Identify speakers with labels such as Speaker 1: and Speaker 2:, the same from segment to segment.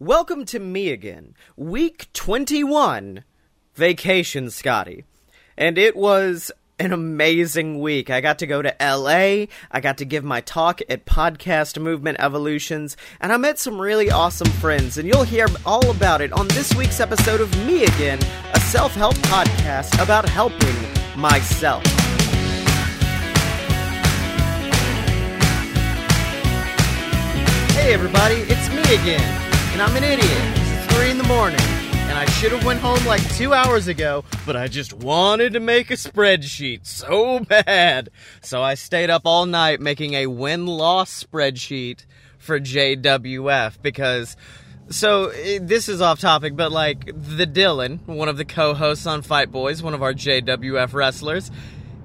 Speaker 1: Welcome to me again. Week 21, Vacation Scotty. And it was an amazing week. I got to go to LA, I got to give my talk at Podcast Movement Evolutions, and I met some really awesome friends, and you'll hear all about it on this week's episode of Me Again, a self help podcast about helping myself. Hey everybody, it's me again, and I'm an idiot. It's three in the morning, and I should have went home like two hours ago, but I just wanted to make a spreadsheet so bad. So I stayed up all night making a win-loss spreadsheet for JWF because. So eh, this is off topic, but like the Dylan, one of the co-hosts on Fight Boys, one of our JWF wrestlers,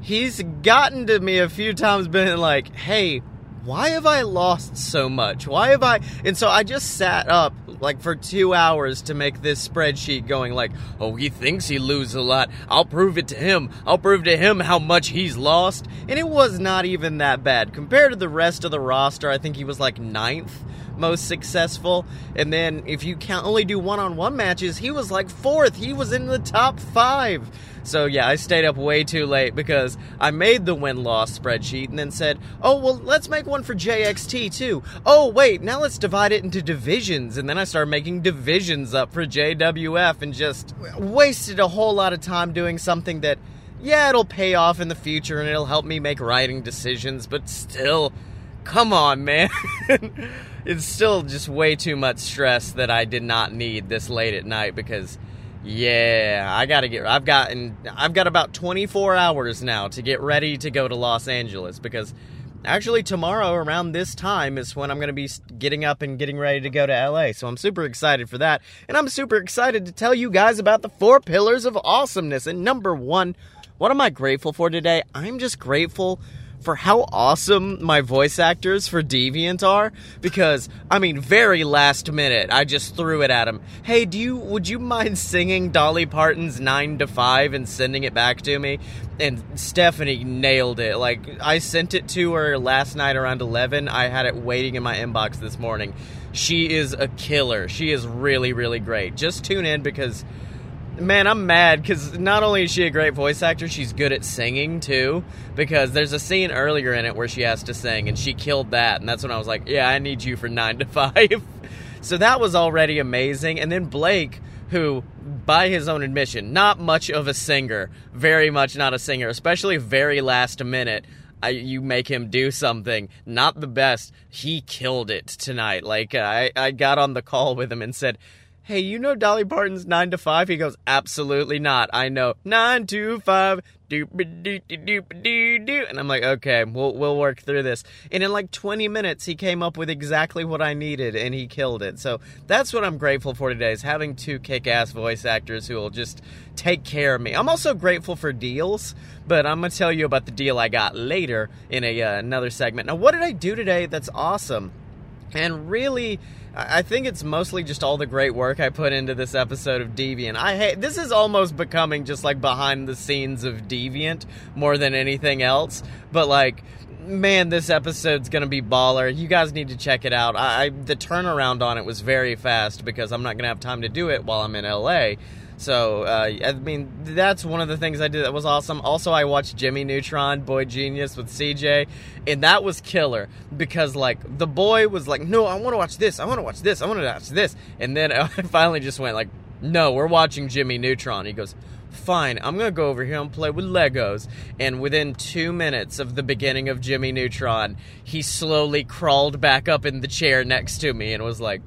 Speaker 1: he's gotten to me a few times, been like, "Hey, why have I lost so much? Why have I? And so I just sat up like for two hours to make this spreadsheet going like, oh, he thinks he loses a lot. I'll prove it to him. I'll prove to him how much he's lost. And it was not even that bad. Compared to the rest of the roster, I think he was like ninth most successful. And then if you count only do one on one matches, he was like fourth. He was in the top five. So yeah, I stayed up way too late because I made the win loss spreadsheet and then said, oh, well, let's make one for JXT too. Oh, wait, now let's divide it into divisions. And then I started making divisions up for JWF and just wasted a whole lot of time doing something that, yeah, it'll pay off in the future and it'll help me make writing decisions, but still, come on, man. it's still just way too much stress that I did not need this late at night because yeah, I got to get I've gotten I've got about 24 hours now to get ready to go to Los Angeles because actually tomorrow around this time is when I'm going to be getting up and getting ready to go to LA. So I'm super excited for that. And I'm super excited to tell you guys about the four pillars of awesomeness. And number 1, what am I grateful for today? I'm just grateful for how awesome my voice actors for Deviant are because I mean very last minute I just threw it at him. Hey, do you would you mind singing Dolly Parton's 9 to 5 and sending it back to me? And Stephanie nailed it. Like I sent it to her last night around 11. I had it waiting in my inbox this morning. She is a killer. She is really really great. Just tune in because Man, I'm mad because not only is she a great voice actor, she's good at singing too. Because there's a scene earlier in it where she has to sing, and she killed that. And that's when I was like, yeah, I need you for 9 to 5. so that was already amazing. And then Blake, who, by his own admission, not much of a singer, very much not a singer, especially very last minute. I, you make him do something not the best. He killed it tonight. Like I, I got on the call with him and said, hey, you know Dolly Parton's 9 to 5? He goes, absolutely not. I know 9 to 5, doop doop doop doop doop. And I'm like, okay, we'll, we'll work through this. And in like 20 minutes, he came up with exactly what I needed and he killed it. So that's what I'm grateful for today is having two kick ass voice actors who will just take care of me. I'm also grateful for deals, but I'm going to tell you about the deal I got later in a, uh, another segment. Now, what did I do today that's awesome? And really, I think it's mostly just all the great work I put into this episode of Deviant. I hate this is almost becoming just like behind the scenes of Deviant more than anything else. But like, man, this episode's gonna be baller. You guys need to check it out. I, I the turnaround on it was very fast because I'm not gonna have time to do it while I'm in LA. So, uh, I mean, that's one of the things I did that was awesome. Also, I watched Jimmy Neutron, Boy Genius with CJ, and that was killer because, like, the boy was like, no, I want to watch this, I want to watch this, I want to watch this. And then I finally just went, like, no, we're watching Jimmy Neutron. He goes, fine, I'm gonna go over here and play with Legos. And within two minutes of the beginning of Jimmy Neutron, he slowly crawled back up in the chair next to me and was like,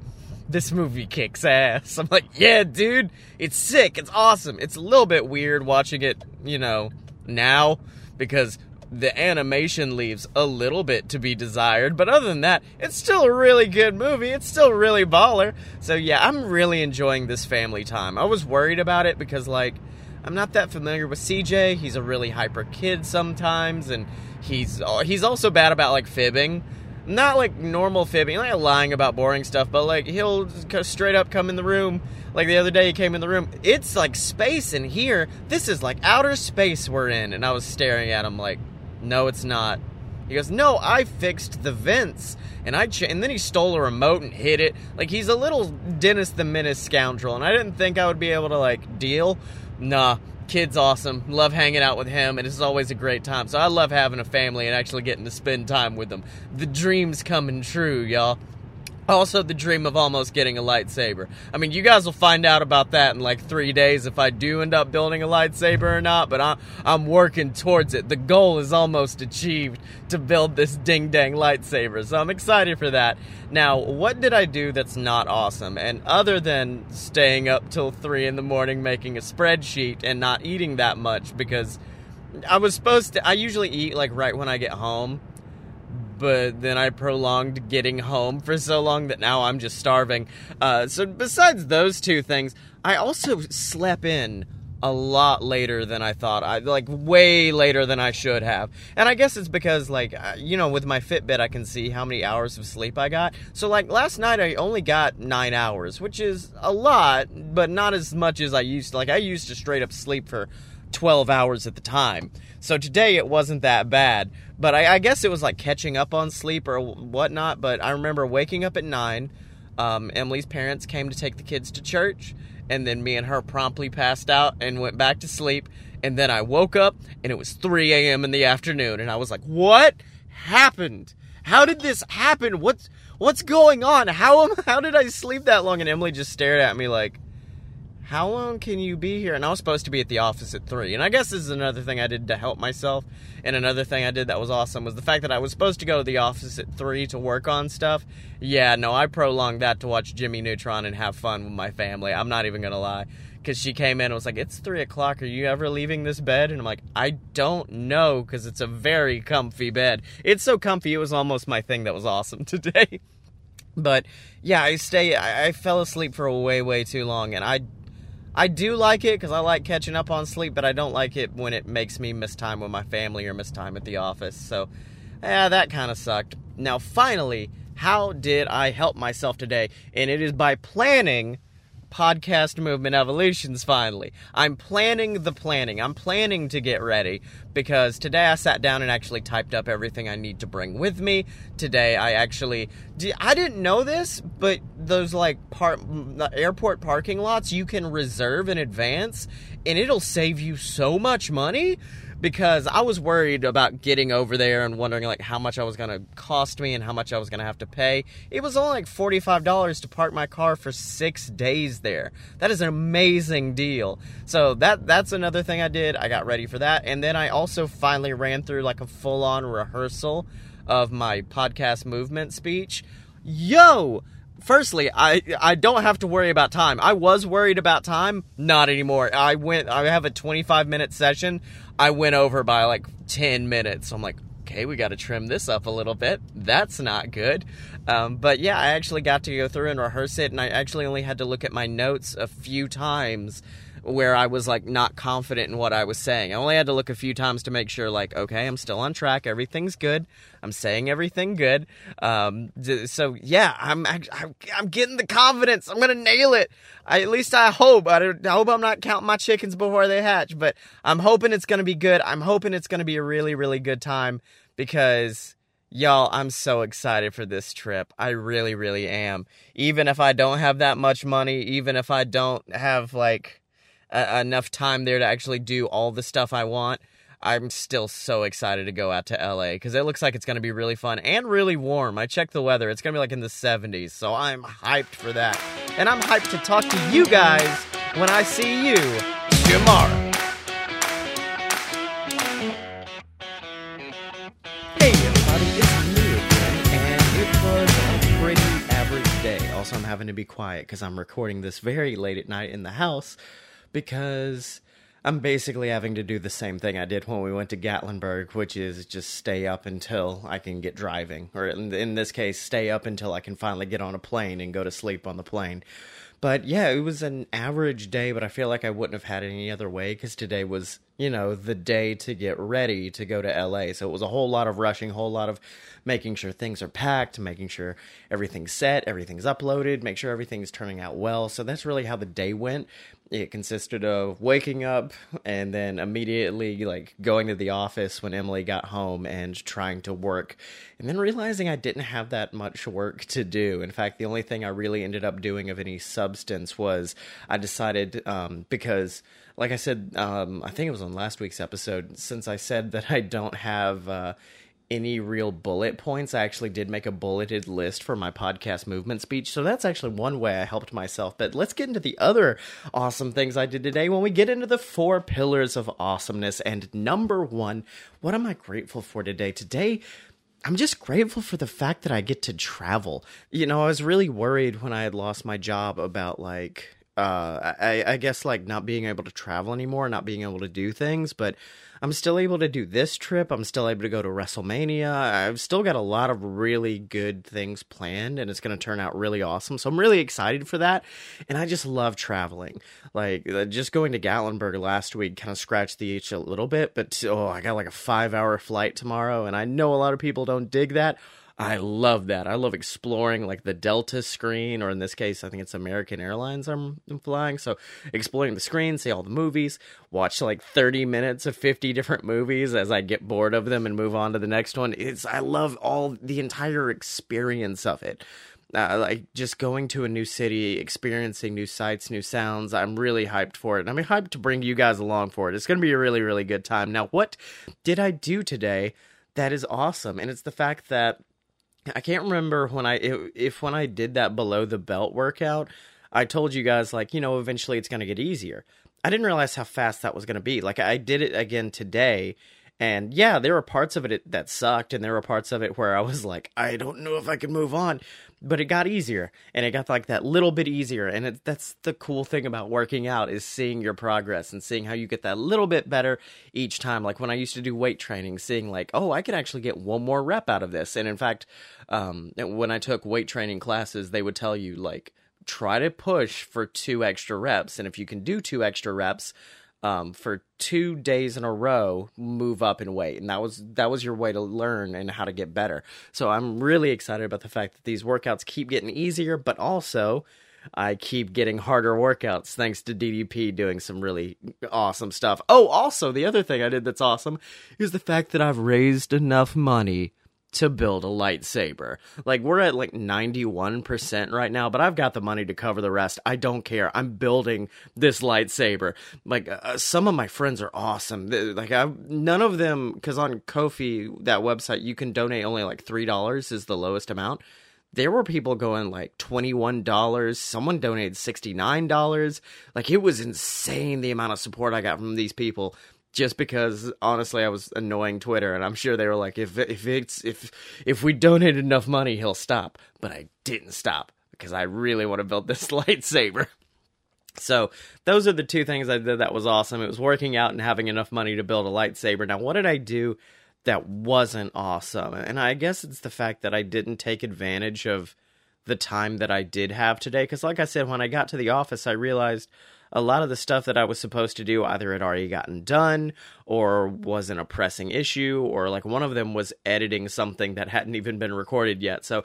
Speaker 1: this movie kicks ass. I'm like, yeah, dude, it's sick. It's awesome. It's a little bit weird watching it, you know, now because the animation leaves a little bit to be desired, but other than that, it's still a really good movie. It's still really baller. So yeah, I'm really enjoying this family time. I was worried about it because like I'm not that familiar with CJ. He's a really hyper kid sometimes and he's uh, he's also bad about like fibbing not like normal fibbing, like lying about boring stuff, but like he'll straight up come in the room. Like the other day, he came in the room. It's like space in here. This is like outer space we're in, and I was staring at him like, no, it's not. He goes, "No, I fixed the vents." And I ch- and then he stole a remote and hid it. Like he's a little Dennis the Menace scoundrel, and I didn't think I would be able to like deal. Nah, kid's awesome. Love hanging out with him, and it's always a great time. So I love having a family and actually getting to spend time with them. The dream's coming true, y'all. Also, the dream of almost getting a lightsaber. I mean, you guys will find out about that in like three days if I do end up building a lightsaber or not, but I'm, I'm working towards it. The goal is almost achieved to build this ding dang lightsaber, so I'm excited for that. Now, what did I do that's not awesome? And other than staying up till three in the morning making a spreadsheet and not eating that much because I was supposed to, I usually eat like right when I get home but then I prolonged getting home for so long that now I'm just starving. Uh, so, besides those two things, I also slept in a lot later than I thought. I like way later than I should have. And I guess it's because like uh, you know with my Fitbit I can see how many hours of sleep I got. So like last night I only got 9 hours, which is a lot, but not as much as I used to. Like I used to straight up sleep for 12 hours at the time. So today it wasn't that bad. But I, I, guess it was like catching up on sleep or whatnot. But I remember waking up at nine. Um, Emily's parents came to take the kids to church, and then me and her promptly passed out and went back to sleep. And then I woke up, and it was 3 a.m. in the afternoon, and I was like, "What happened? How did this happen? What's what's going on? How how did I sleep that long?" And Emily just stared at me like, how long can you be here? And I was supposed to be at the office at 3. And I guess this is another thing I did to help myself. And another thing I did that was awesome was the fact that I was supposed to go to the office at 3 to work on stuff. Yeah, no, I prolonged that to watch Jimmy Neutron and have fun with my family. I'm not even to lie. Because she came in and was like, It's 3 o'clock. Are you ever leaving this bed? And I'm like, I don't know because it's a very comfy bed. It's so comfy, it was almost my thing that was awesome today. but yeah, I stay. I, I fell asleep for way, way too long, and I I do like it because I like catching up on sleep, but I don't like it when it makes me miss time with my family or miss time at the office. So, yeah, that kind of sucked. Now, finally, how did I help myself today? And it is by planning podcast movement evolutions finally. I'm planning the planning. I'm planning to get ready because today I sat down and actually typed up everything I need to bring with me. Today I actually I didn't know this, but those like part airport parking lots you can reserve in advance and it'll save you so much money because I was worried about getting over there and wondering like how much I was going to cost me and how much I was going to have to pay. It was only like $45 to park my car for 6 days there. That is an amazing deal. So that that's another thing I did. I got ready for that and then I also finally ran through like a full-on rehearsal of my podcast movement speech. Yo, firstly, I I don't have to worry about time. I was worried about time, not anymore. I went I have a 25 minute session. I went over by like 10 minutes. So I'm like, okay, we got to trim this up a little bit. That's not good. Um, but yeah, I actually got to go through and rehearse it, and I actually only had to look at my notes a few times where I was like not confident in what I was saying. I only had to look a few times to make sure, like, okay, I'm still on track. Everything's good. I'm saying everything good. Um, so yeah, I'm, I'm I'm getting the confidence. I'm gonna nail it. I, at least I hope. I, I hope I'm not counting my chickens before they hatch, but I'm hoping it's gonna be good. I'm hoping it's gonna be a really really good time because Y'all, I'm so excited for this trip. I really, really am. Even if I don't have that much money, even if I don't have like uh, enough time there to actually do all the stuff I want, I'm still so excited to go out to LA because it looks like it's going to be really fun and really warm. I checked the weather, it's going to be like in the 70s, so I'm hyped for that. And I'm hyped to talk to you guys when I see you tomorrow. Hey everybody, it's me again, and it was a pretty average day. Also, I'm having to be quiet because I'm recording this very late at night in the house because I'm basically having to do the same thing I did when we went to Gatlinburg, which is just stay up until I can get driving, or in, in this case, stay up until I can finally get on a plane and go to sleep on the plane. But yeah, it was an average day, but I feel like I wouldn't have had it any other way because today was, you know, the day to get ready to go to LA. So it was a whole lot of rushing, a whole lot of making sure things are packed, making sure everything's set, everything's uploaded, make sure everything's turning out well. So that's really how the day went. It consisted of waking up and then immediately like going to the office when Emily got home and trying to work and then realizing I didn't have that much work to do. In fact, the only thing I really ended up doing of any substance was I decided um, because like I said, um, I think it was on last week's episode, since I said that I don't have uh, any real bullet points. I actually did make a bulleted list for my podcast movement speech. So that's actually one way I helped myself. But let's get into the other awesome things I did today when we get into the four pillars of awesomeness. And number one, what am I grateful for today? Today, I'm just grateful for the fact that I get to travel. You know, I was really worried when I had lost my job about like uh I, I guess like not being able to travel anymore, not being able to do things, but I'm still able to do this trip. I'm still able to go to WrestleMania. I've still got a lot of really good things planned and it's going to turn out really awesome. So I'm really excited for that. And I just love traveling. Like uh, just going to Gatlinburg last week kind of scratched the itch a little bit, but oh, I got like a 5-hour flight tomorrow and I know a lot of people don't dig that. I love that. I love exploring like the Delta screen, or in this case, I think it's American Airlines I'm, I'm flying. So exploring the screen, see all the movies, watch like 30 minutes of 50 different movies as I get bored of them and move on to the next one. It's I love all the entire experience of it. Uh, like just going to a new city, experiencing new sights, new sounds. I'm really hyped for it. I'm hyped to bring you guys along for it. It's going to be a really, really good time. Now, what did I do today? That is awesome. And it's the fact that I can't remember when I if, when I did that below the belt workout, I told you guys like, you know, eventually it's going to get easier. I didn't realize how fast that was going to be. Like I did it again today and yeah, there were parts of it that sucked and there were parts of it where I was like, I don't know if I can move on. But it got easier and it got like that little bit easier and it, that's the cool thing about working out is seeing your progress and seeing how you get that little bit better each time. Like when i used to do weight training seeing like oh i can actually get one more rep out of this. And in fact um, when i took weight training classes they would tell you like try to push for two extra reps and if you can do two extra reps um, for two days in a row move up in weight. And that was that was your way to learn and how to get better. So i'm really excited about the fact that these workouts keep getting easier but also i keep getting harder workouts thanks to ddp doing some really awesome stuff. Oh also the other thing i did that's awesome is the fact that i've raised enough money to build a lightsaber. Like we're at like 91% right now, but I've got the money to cover the rest. I don't care. I'm building this lightsaber. Like uh, some of my friends are awesome. Like I none of them cuz on Ko-fi that website you can donate only like $3 is the lowest amount. There were people going like $21. Someone donated $69. Like it was insane the amount of support I got from these people just because honestly I was annoying Twitter and I'm sure they were like if if it's if if we donate enough money he'll stop but I didn't stop because I really want to build this lightsaber. So those are the two things I did that was awesome. It was working out and having enough money to build a lightsaber. Now what did I do that wasn't awesome? And I guess it's the fact that I didn't take advantage of the time that I did have today cuz like I said when I got to the office I realized a lot of the stuff that I was supposed to do either had already gotten done or wasn't a pressing issue, or like one of them was editing something that hadn't even been recorded yet. So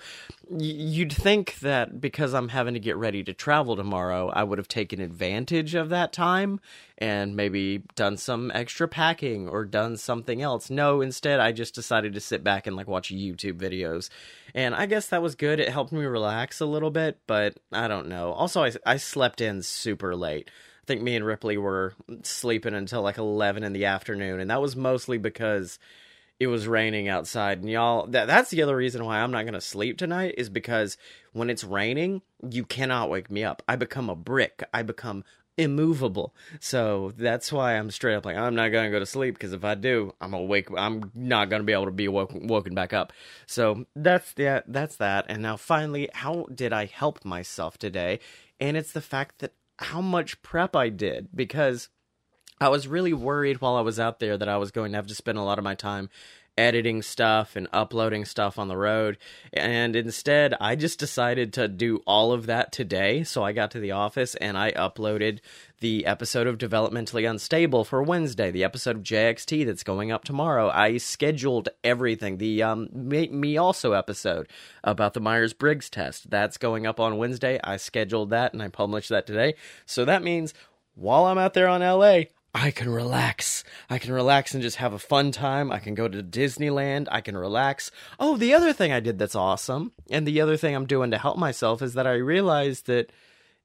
Speaker 1: you'd think that because I'm having to get ready to travel tomorrow, I would have taken advantage of that time and maybe done some extra packing or done something else. No, instead, I just decided to sit back and like watch YouTube videos. And I guess that was good. It helped me relax a little bit, but I don't know. Also, I, I slept in super late. I think me and Ripley were sleeping until like 11 in the afternoon, and that was mostly because it was raining outside. And y'all, that, that's the other reason why I'm not going to sleep tonight is because when it's raining, you cannot wake me up. I become a brick. I become immovable. So that's why I'm straight up like I'm not gonna go to sleep because if I do, I'm awake. I'm not gonna be able to be woken, woken back up. So that's that. That's that. And now finally, how did I help myself today? And it's the fact that how much prep I did because I was really worried while I was out there that I was going to have to spend a lot of my time editing stuff and uploading stuff on the road. And instead, I just decided to do all of that today. So I got to the office and I uploaded the episode of Developmentally Unstable for Wednesday, the episode of JXT that's going up tomorrow. I scheduled everything. The um, Me, Also episode about the Myers Briggs test that's going up on Wednesday. I scheduled that and I published that today. So that means while I'm out there on LA, I can relax. I can relax and just have a fun time. I can go to Disneyland. I can relax. Oh, the other thing I did that's awesome, and the other thing I'm doing to help myself is that I realized that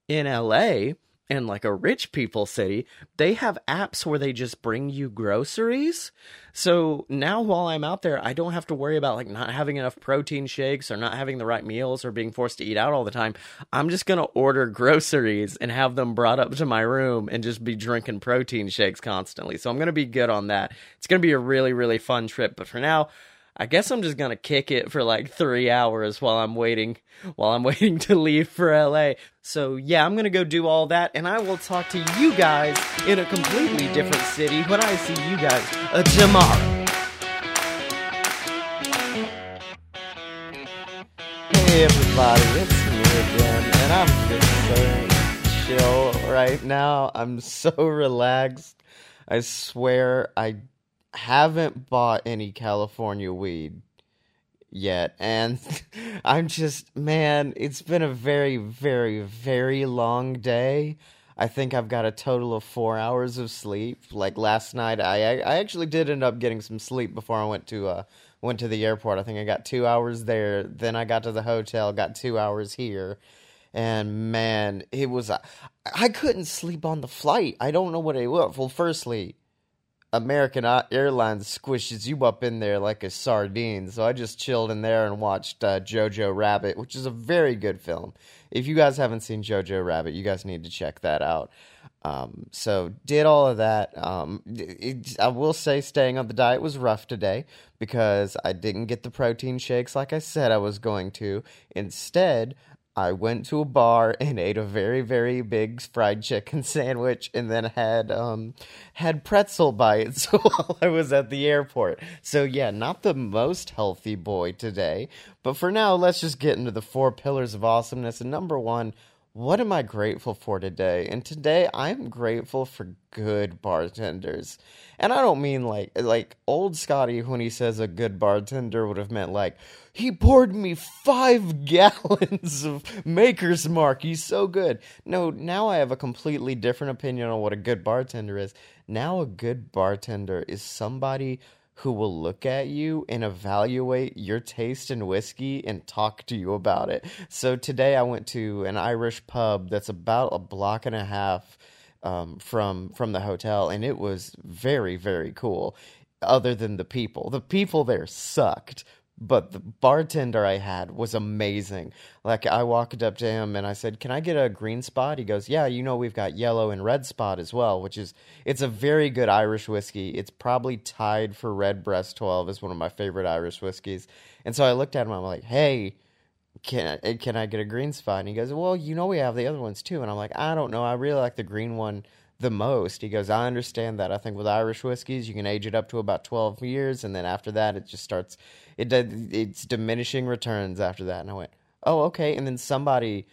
Speaker 1: in LA, in like a rich people city, they have apps where they just bring you groceries. So now while I'm out there, I don't have to worry about like not having enough protein shakes or not having the right meals or being forced to eat out all the time. I'm just going to order groceries and have them brought up to my room and just be drinking protein shakes constantly. So I'm going to be good on that. It's going to be a really, really fun trip. But for now, I guess I'm just gonna kick it for like three hours while I'm waiting while I'm waiting to leave for LA. So yeah, I'm gonna go do all that, and I will talk to you guys in a completely different city when I see you guys uh, tomorrow. Hey everybody, it's me again, and I'm just so chill right now. I'm so relaxed. I swear I haven't bought any California weed yet. And I'm just, man, it's been a very, very, very long day. I think I've got a total of four hours of sleep. Like last night, I I actually did end up getting some sleep before I went to uh went to the airport. I think I got two hours there. Then I got to the hotel, got two hours here, and man, it was I couldn't sleep on the flight. I don't know what it was. Well, firstly, American Airlines squishes you up in there like a sardine. So I just chilled in there and watched uh, Jojo Rabbit, which is a very good film. If you guys haven't seen Jojo Rabbit, you guys need to check that out. Um, so did all of that. Um, it, I will say staying on the diet was rough today because I didn't get the protein shakes like I said I was going to. Instead, I went to a bar and ate a very very big fried chicken sandwich and then had um had pretzel bites while I was at the airport. So yeah, not the most healthy boy today, but for now let's just get into the four pillars of awesomeness. And number 1, what am I grateful for today? And today I'm grateful for good bartenders. And I don't mean like like old Scotty when he says a good bartender would have meant like he poured me 5 gallons of Maker's Mark. He's so good. No, now I have a completely different opinion on what a good bartender is. Now a good bartender is somebody who will look at you and evaluate your taste in whiskey and talk to you about it. So today I went to an Irish pub that's about a block and a half um, from from the hotel, and it was very very cool. Other than the people, the people there sucked, but the bartender I had was amazing. Like I walked up to him and I said, "Can I get a green spot?" He goes, "Yeah, you know we've got yellow and red spot as well, which is it's a very good Irish whiskey. It's probably tied for Redbreast 12 as one of my favorite Irish whiskeys." And so I looked at him I'm like, "Hey, can I, can I get a green spot?" And he goes, "Well, you know we have the other ones too." And I'm like, "I don't know. I really like the green one the most. He goes, I understand that. I think with Irish whiskeys, you can age it up to about 12 years, and then after that, it just starts it it's diminishing returns after that. And I went, oh okay. And then somebody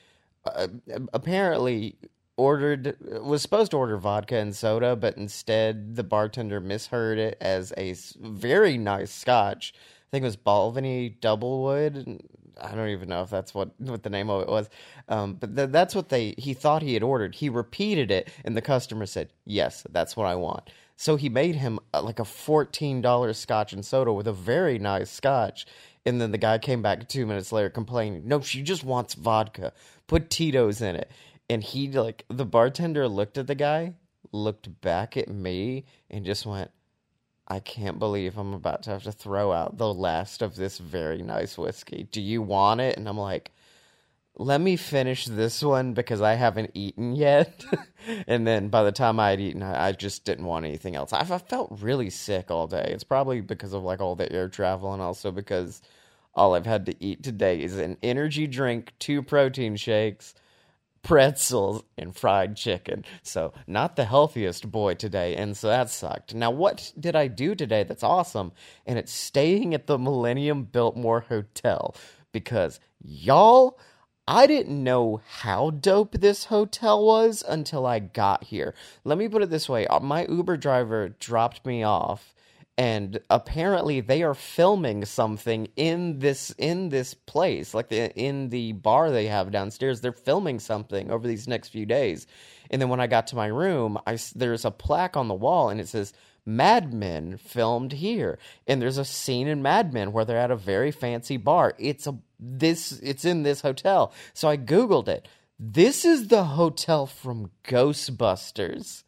Speaker 1: uh, apparently ordered was supposed to order vodka and soda, but instead the bartender misheard it as a very nice Scotch. I think it was Balvenie Doublewood. I don't even know if that's what what the name of it was, um, but th- that's what they he thought he had ordered. He repeated it, and the customer said, "Yes, that's what I want." So he made him uh, like a $14 scotch and soda with a very nice scotch. And then the guy came back two minutes later complaining, no, she just wants vodka. Put Tito's in it. And he, like, the bartender looked at the guy, looked back at me, and just went, I can't believe I'm about to have to throw out the last of this very nice whiskey. Do you want it? And I'm like, let me finish this one because I haven't eaten yet. and then by the time I had eaten, I, just didn't want anything else. I've, I felt really sick all day. It's probably because of like all the air travel and also because all I've had to eat today is an energy drink, two protein shakes, pretzels, and fried chicken. So, not the healthiest boy today, and so that sucked. Now, what did I do today that's awesome? And it's staying at the Millennium Biltmore Hotel because y'all. I didn't know how dope this hotel was until I got here. Let me put it this way uh, my Uber driver dropped me off and apparently they are filming something in this in this place like the, in the bar they have downstairs they're filming something over these next few days. And then when i got to my room I, there's a plaque on the wall and it says mad men filmed here. And there's a scene in mad men where they're at a very fancy bar. It's a this it's in this hotel. So i googled it. This is the hotel from ghostbusters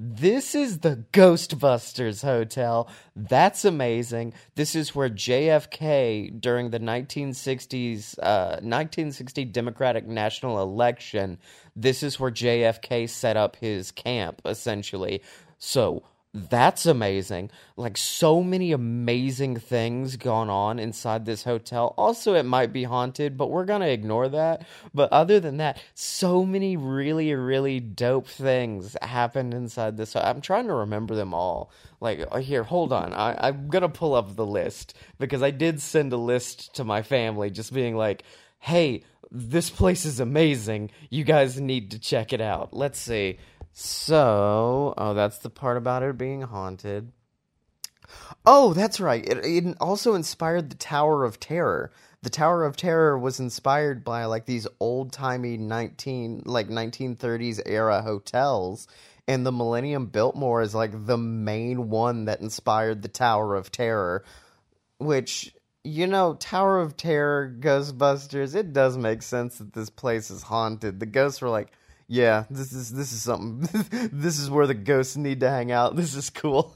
Speaker 1: this is the Ghostbusters Hotel. That's amazing. This is where JFK, during the 1960s, uh, 1960 Democratic National Election, this is where JFK set up his camp, essentially. So, that's amazing. Like so many amazing things going on inside this hotel. Also, it might be haunted, but we're going to ignore that. But other than that, so many really, really dope things happened inside this. I'm trying to remember them all. Like, uh, here, hold on. I, I'm going to pull up the list because I did send a list to my family just being like, hey, this place is amazing. You guys need to check it out. Let's see. So, oh, that's the part about it being haunted. Oh, that's right. It, it also inspired the Tower of Terror. The Tower of Terror was inspired by like these old timey nineteen like nineteen thirties era hotels, and the Millennium Biltmore is like the main one that inspired the Tower of Terror, which you know, Tower of Terror, Ghostbusters. It does make sense that this place is haunted. The ghosts were like, yeah, this is this is something. this is where the ghosts need to hang out. This is cool.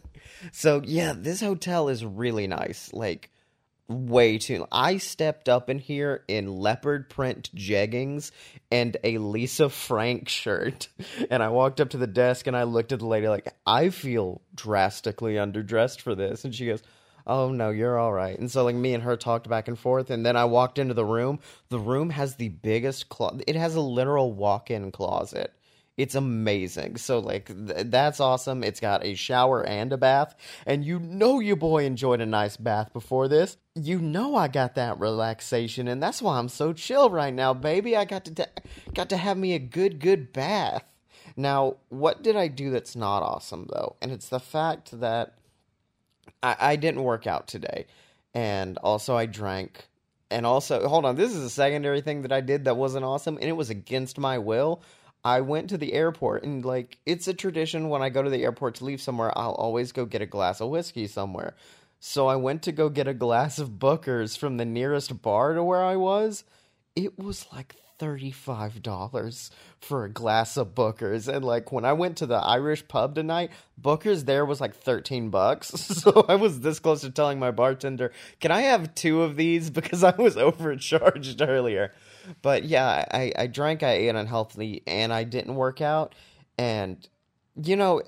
Speaker 1: So yeah, this hotel is really nice. Like way too. I stepped up in here in leopard print jeggings and a Lisa Frank shirt, and I walked up to the desk and I looked at the lady like, I feel drastically underdressed for this, and she goes oh no you're all right. And so like me and her talked back and forth and then i walked into the room. The room has the biggest closet it has a literal walk-in closet. It's amazing. So like th- that's awesome. It's got a shower and a bath. And you know your boy enjoyed a nice bath before this. You know i got that relaxation and that's why i'm so chill right now baby. I got to t- got to have me a good good bath. Now what did i do that's not awesome though? And it's the fact that I, I didn't work out today, and also I drank. And also, hold on, this is a secondary thing that I did that wasn't awesome, and it was against my will. I went to the airport, and like, it's a tradition when I go to the airport to leave somewhere, I'll always go get a glass of whiskey somewhere. So I went to go get a glass of Booker's from the nearest bar to where I was. It was like $35 for a glass of Booker's. And like when I went to the Irish pub tonight, Booker's there was like 13 bucks. So I was this close to telling my bartender, "Can I have two of these because I was overcharged earlier." But yeah, I I drank, I ate unhealthily and I didn't work out and you know,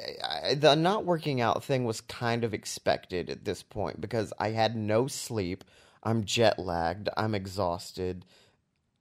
Speaker 1: the not working out thing was kind of expected at this point because I had no sleep. I'm jet lagged. I'm exhausted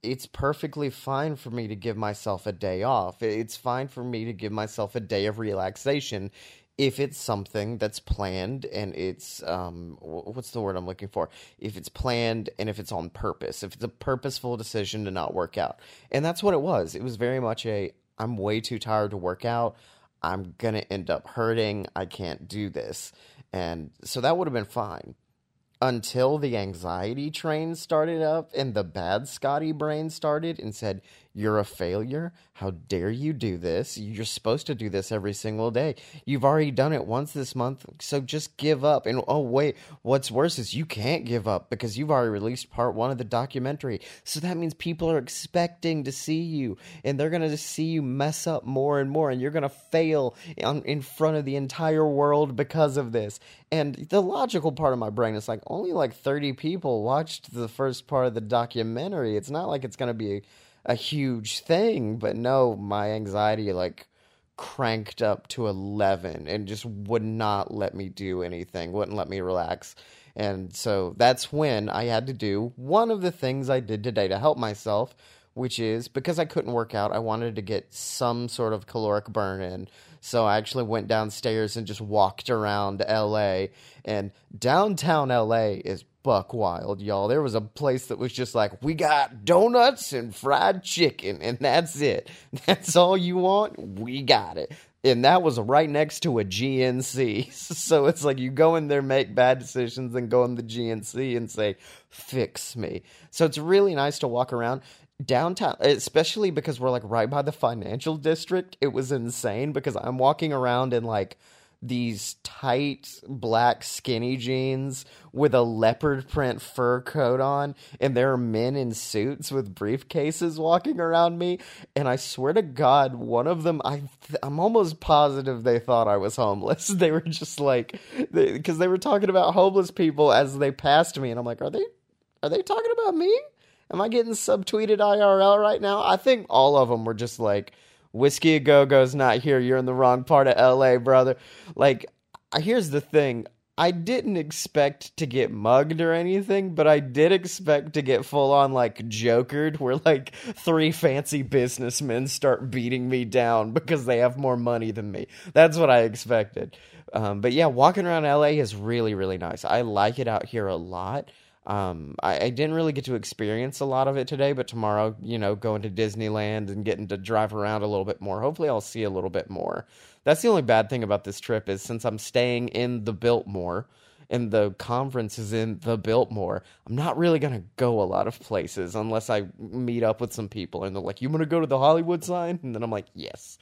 Speaker 1: it's perfectly fine for me to give myself a day off. It's fine for me to give myself a day of relaxation if it's something that's planned and it's um what's the word I'm looking for? If it's planned and if it's on purpose. If it's a purposeful decision to not work out. And that's what it was. It was very much a I'm way too tired to work out. I'm going to end up hurting. I can't do this. And so that would have been fine until the anxiety train started up and the bad Scotty brain started and said, You're a failure. How dare you do this? You're supposed to do this every single day. You've already done it once this month, so just give up. And oh, wait, what's worse is you can't give up because you've already released part one of the documentary. So that means people are expecting to see you and they're going to see you mess up more and more, and you're going to fail in front of the entire world because of this. And the logical part of my brain is like, only like 30 people watched the first part of the documentary. It's not like it's going to be a huge thing, but no, my anxiety like cranked up to 11 and just would not let me do anything, wouldn't let me relax. And so that's when I had to do one of the things I did today to help myself, which is because I couldn't work out, I wanted to get some sort of caloric burn in. So I actually went downstairs and just walked around LA. And downtown LA is buck wild, y'all. There was a place that was just like, we got donuts and fried chicken, and that's it. That's all you want? We got it. And that was right next to a GNC. So it's like you go in there, make bad decisions, and go in the GNC and say, fix me. So it's really nice to walk around downtown especially because we're like right by the financial district it was insane because i'm walking around in like these tight black skinny jeans with a leopard print fur coat on and there are men in suits with briefcases walking around me and i swear to god one of them i i'm almost positive they thought i was homeless they were just like because they, they were talking about homeless people as they passed me and i'm like are they are they talking about me Am I getting subtweeted IRL right now? I think all of them were just like, Whiskey a Go Go's not here. You're in the wrong part of LA, brother. Like, here's the thing. I didn't expect to get mugged or anything, but I did expect to get full on like jokered, where like three fancy businessmen start beating me down because they have more money than me. That's what I expected. Um, but yeah, walking around LA is really, really nice. I like it out here a lot. Um, I, I, didn't really get to experience a lot of it today, but tomorrow, you know, going to Disneyland and getting to drive around a little bit more. Hopefully, I'll see a little bit more. That's the only bad thing about this trip is since I'm staying in the Biltmore and the conference is in the Biltmore, I'm not really gonna go a lot of places unless I meet up with some people and they're like, "You want to go to the Hollywood sign?" And then I'm like, "Yes."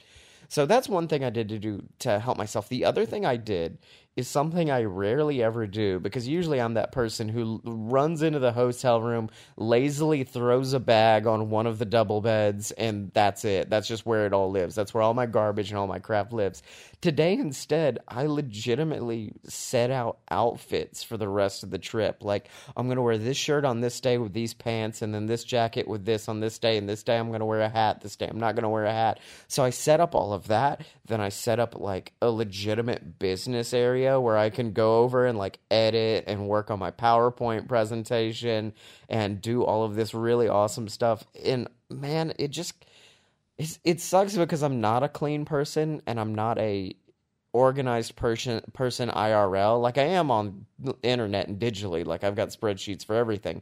Speaker 1: So that's one thing I did to do to help myself. The other thing I did is something I rarely ever do because usually I'm that person who runs into the hotel room, lazily throws a bag on one of the double beds, and that's it. That's just where it all lives. That's where all my garbage and all my crap lives. Today, instead, I legitimately set out outfits for the rest of the trip. Like, I'm going to wear this shirt on this day with these pants, and then this jacket with this on this day, and this day I'm going to wear a hat. This day I'm not going to wear a hat. So I set up all of that. Then I set up like a legitimate business area area where I can go over and like edit and work on my PowerPoint presentation and do all of this really awesome stuff. And man, it just it sucks because I'm not a clean person and I'm not a organized person person IRL like I am on the internet and digitally like I've got spreadsheets for everything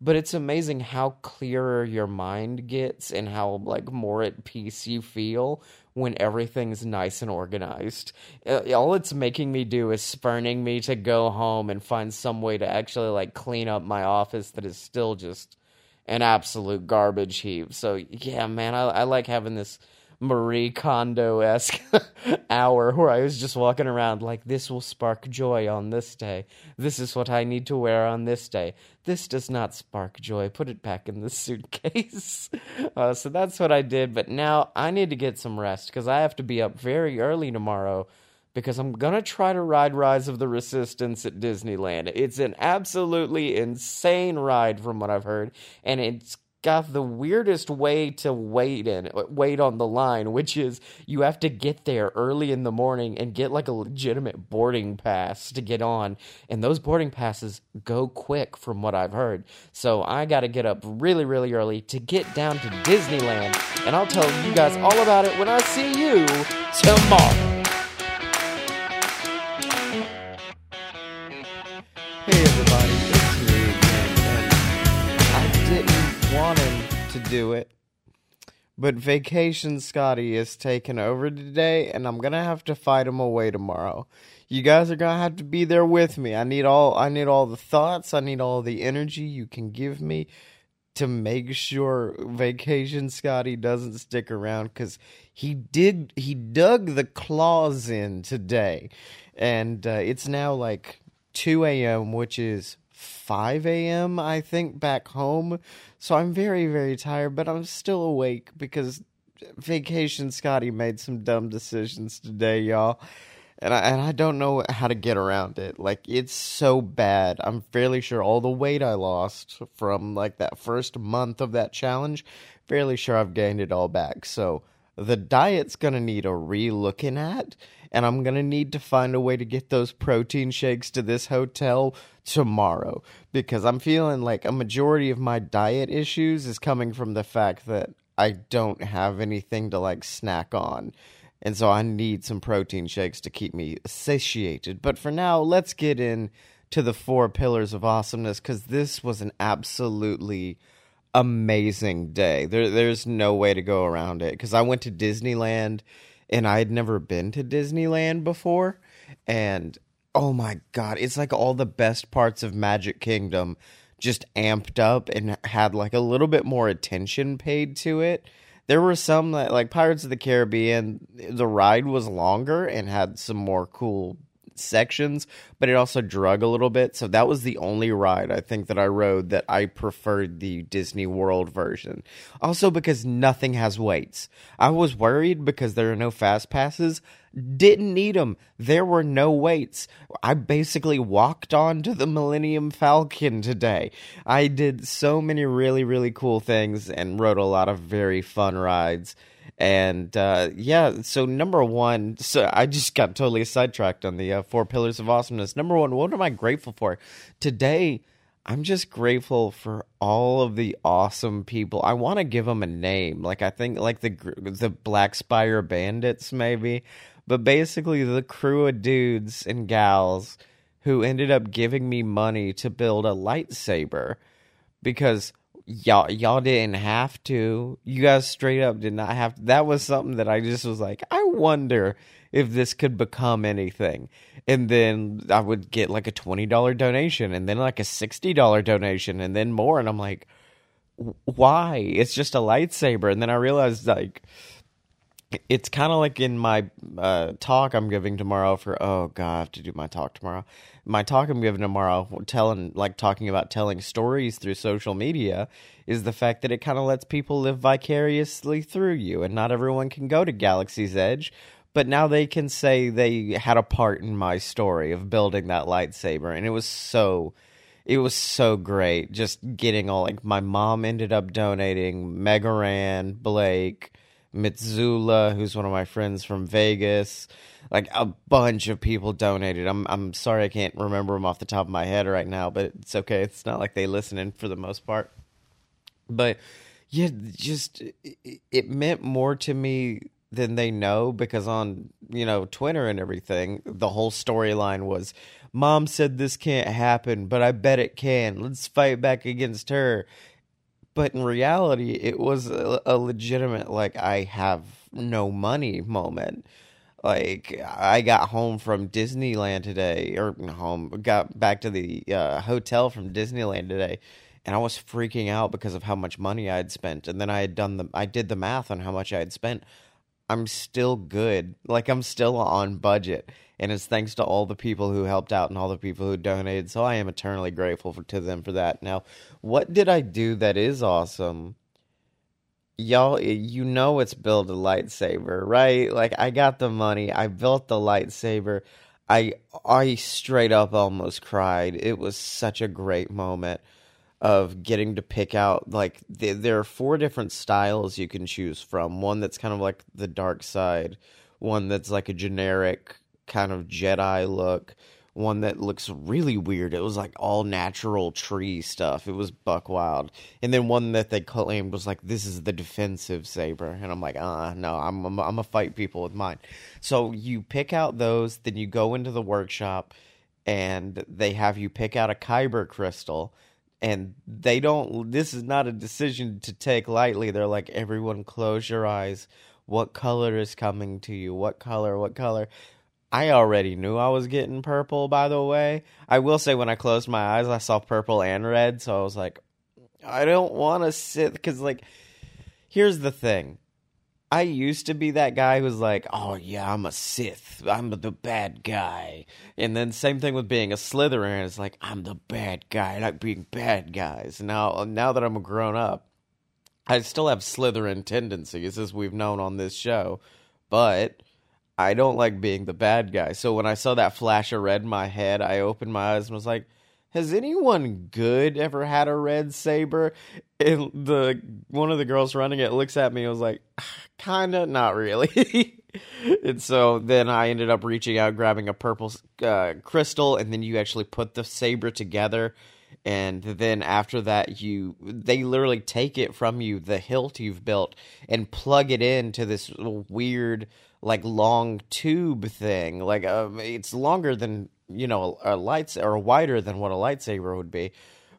Speaker 1: but it's amazing how clearer your mind gets and how like more at peace you feel when everything's nice and organized. Uh, all it's making me do is spurning me to go home and find some way to actually like clean up my office that is still just an absolute garbage heap. So yeah, man, I, I like having this Marie Kondo esque hour where I was just walking around like, this will spark joy on this day. This is what I need to wear on this day. This does not spark joy. Put it back in the suitcase. uh, so that's what I did. But now I need to get some rest because I have to be up very early tomorrow because I'm going to try to ride Rise of the Resistance at Disneyland. It's an absolutely insane ride from what I've heard, and it's got the weirdest way to wait in wait on the line, which is you have to get there early in the morning and get like a legitimate boarding pass to get on, and those boarding passes go quick from what I've heard. So I got to get up really really early to get down to Disneyland, and I'll tell you guys all about it when I see you tomorrow. Do it. But Vacation Scotty is taking over today, and I'm gonna have to fight him away tomorrow. You guys are gonna have to be there with me. I need all I need all the thoughts, I need all the energy you can give me to make sure Vacation Scotty doesn't stick around because he did he dug the claws in today, and uh, it's now like 2 a.m., which is 5 a.m., I think, back home. So I'm very, very tired, but I'm still awake because Vacation Scotty made some dumb decisions today, y'all. And I, and I don't know how to get around it. Like, it's so bad. I'm fairly sure all the weight I lost from, like, that first month of that challenge, fairly sure I've gained it all back. So the diet's going to need a re looking at. And I'm going to need to find a way to get those protein shakes to this hotel tomorrow because I'm feeling like a majority of my diet issues is coming from the fact that I don't have anything to like snack on. And so I need some protein shakes to keep me satiated. But for now, let's get in to the four pillars of awesomeness because this was an absolutely amazing day. There, there's no way to go around it because I went to Disneyland and I had never been to Disneyland before. And oh my God, it's like all the best parts of Magic Kingdom just amped up and had like a little bit more attention paid to it. There were some that, like Pirates of the Caribbean, the ride was longer and had some more cool sections, but it also drug a little bit. So that was the only ride I think that I rode that I preferred the Disney World version. Also because nothing has waits. I was worried because there are no fast passes. Didn't need them. There were no waits. I basically walked on to the Millennium Falcon today. I did so many really, really cool things and rode a lot of very fun rides. And uh, yeah, so number one, so I just got totally sidetracked on the uh, four pillars of awesomeness. Number one, what am I grateful for today? I'm just grateful for all of the awesome people. I want to give them a name, like I think like the the Black Spire Bandits, maybe, but basically the crew of dudes and gals who ended up giving me money to build a lightsaber because y'all y'all didn't have to. You guys straight up did not have to. That was something that I just was like, I wonder if this could become anything. And then I would get like a $20 donation and then like a $60 donation and then more and I'm like why? It's just a lightsaber and then I realized like it's kind of like in my uh, talk I'm giving tomorrow for oh god, I have to do my talk tomorrow. My talk I'm giving tomorrow, telling like talking about telling stories through social media, is the fact that it kind of lets people live vicariously through you, and not everyone can go to Galaxy's Edge, but now they can say they had a part in my story of building that lightsaber, and it was so. It was so great just getting all like my mom ended up donating Megaran, Blake, Mitsula, who's one of my friends from Vegas. Like a bunch of people donated. I'm I'm sorry I can't remember them off the top of my head right now, but it's okay. It's not like they listen in for the most part. But yeah, just it meant more to me than they know because on you know Twitter and everything, the whole storyline was, "Mom said this can't happen, but I bet it can. Let's fight back against her." But in reality it was a, a, legitimate like i have no money moment. Like i got home from disneyland today or home got back to the uh, hotel from disneyland today and i was freaking out because of how much money i had spent and then i had done the i did the math on how much i had spent. I'm still good. Like i'm still on budget and it's thanks to all the people who helped out and all the people who donated. So I am eternally grateful for, to them for that. Now, what did I do that is awesome? Y'all, you know it's build a lightsaber, right? Like I got the money, I built the lightsaber. I I straight up almost cried. It was such a great moment of getting to pick out like th- there are four different styles you can choose from. One that's kind of like the dark side, one that's like a generic kind of Jedi look. One that looks really weird. It was like all natural tree stuff. It was buck wild. And then one that they claimed was like, this is the defensive saber. And I'm like, uh, no, I'm, I'm, I'm going to fight people with mine. So you pick out those, then you go into the workshop and they have you pick out a Kyber crystal and they don't this is not a decision to take lightly they're like everyone close your eyes what color is coming to you what color what color I already knew I was getting purple, by the way. I will say when I closed my eyes, I saw purple and red, so I was like, I don't want to sit. Because, like, here's the thing I used to be that guy who's like, oh, yeah, I'm a Sith. I'm the bad guy. And then, same thing with being a Slytherin. It's like, I'm the bad guy. I like being bad guys. Now, now that I'm a grown up, I still have Slytherin tendencies, as we've known on this show. But I don't like being the bad guy. So when I saw that flash of red in my head, I opened my eyes and was like, has anyone good ever had a red saber? And the one of the girls running it looks at me and was like, kinda, not really. and so then I ended up reaching out, grabbing a purple uh, crystal, and then you actually put the saber together. And then after that, you they literally take it from you, the hilt you've built, and plug it into this weird, like long tube thing. Like uh, it's longer than you know a, a lights or wider than what a lightsaber would be.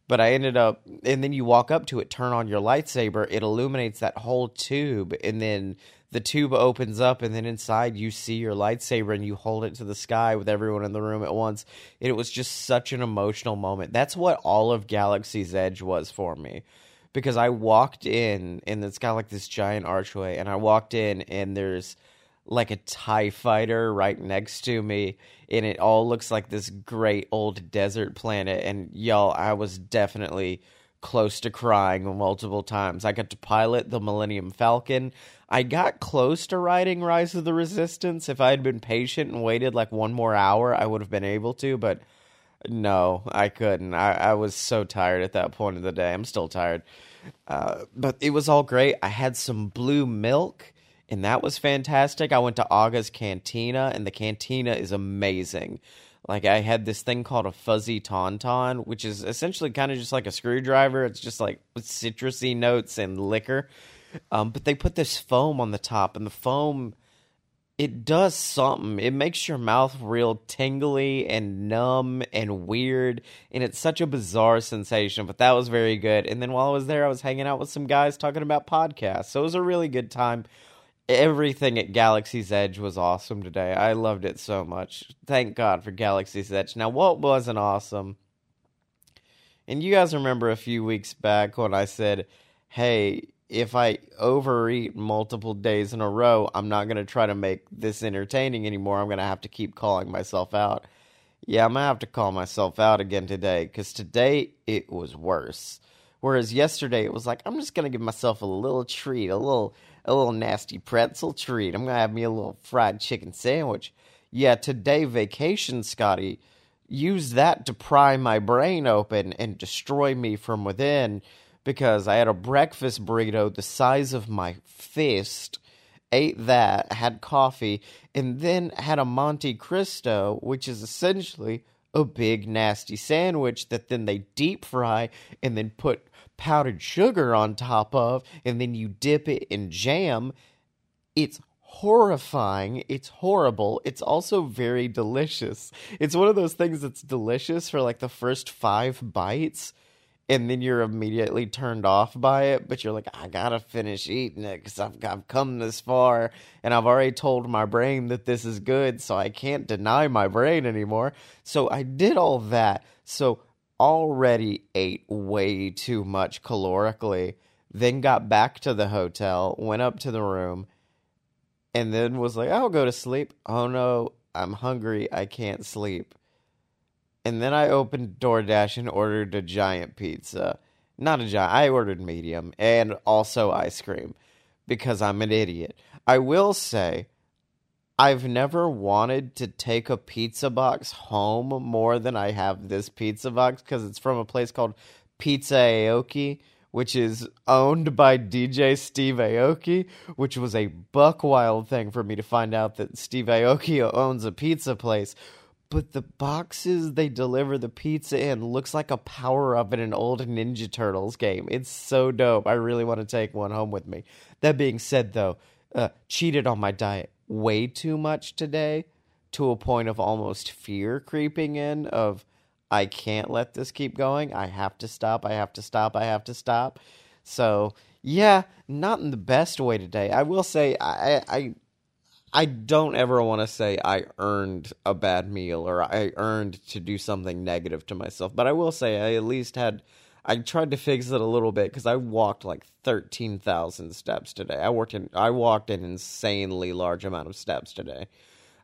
Speaker 1: But I ended up, and then you walk up to it, turn on your lightsaber, it illuminates that whole tube, and then the tube opens up and then inside you see your lightsaber and you hold it to the sky with everyone in the room at once. It was just such an emotional moment. That's what all of Galaxy's Edge was for me. Because I walked in and it's got like this giant archway and I walked in and there's like a TIE fighter right next to me and it all looks like this great old desert planet and y'all I was definitely close to crying multiple times. I got to pilot the Millennium Falcon. I got close to riding Rise of the Resistance. If I had been patient and waited like one more hour, I would have been able to, but no, I couldn't. I, I was so tired at that point of the day. I'm still tired. Uh, but it was all great. I had some blue milk, and that was fantastic. I went to Oga's Cantina, and the cantina is amazing. Like I had this thing called a fuzzy tauntaun, which is essentially kind of just like a screwdriver. It's just like with citrusy notes and liquor. Um, but they put this foam on the top, and the foam it does something. It makes your mouth real tingly and numb and weird, and it's such a bizarre sensation. But that was very good. And then while I was there, I was hanging out with some guys talking about podcasts, so it was a really good time. Everything at Galaxy's Edge was awesome today. I loved it so much. Thank God for Galaxy's Edge. Now, what wasn't awesome? And you guys remember a few weeks back when I said, "Hey, if I overeat multiple days in a row, I'm not going to try to make this entertaining anymore. I'm going to have to keep calling myself out. Yeah, I'm going to have to call myself out again today because today it was worse. Whereas yesterday it was like, I'm just going to give myself a little treat, a little a little nasty pretzel treat. I'm going to have me a little fried chicken sandwich. Yeah, today vacation, Scotty, use that to pry my brain open and destroy me from within because I had a breakfast burrito the size of my fist, ate that, had coffee, and then had a Monte Cristo, which is essentially a big nasty sandwich that then they deep fry and then put powdered sugar on top of, and then you dip it in jam. It's horrifying. It's horrible. It's also very delicious. It's one of those things that's delicious for like the first five bites and then you're immediately turned off by it, but you're like, I gotta finish eating it because I've, I've come this far and I've already told my brain that this is good, so I can't deny my brain anymore. So I did all that. So already ate way too much calorically, then got back to the hotel, went up to the room, and then was like, I'll go to sleep. Oh no, I'm hungry. I can't sleep and then I opened DoorDash and ordered a giant pizza. Not a giant, I ordered medium and also ice cream because I'm an idiot. I will say, I've never wanted to take a pizza box home more than I have this pizza box because it's from a place called Pizza Aoki, which is owned by DJ Steve Aoki, which was a buck wild thing for me to find out that Steve Aoki owns a pizza place but the boxes they deliver the pizza in looks like a power up in an old Ninja Turtles game. It's so dope. I really want to take one home with me. That being said, though, uh, cheated on my diet way too much today to a point of almost fear creeping in of I can't let this keep going. I have to stop. I have to stop. I have to stop. So yeah, not in the best way today. I will say I I I don't ever want to say I earned a bad meal or I earned to do something negative to myself, but I will say I at least had. I tried to fix it a little bit because I walked like thirteen thousand steps today. I worked in. I walked an insanely large amount of steps today,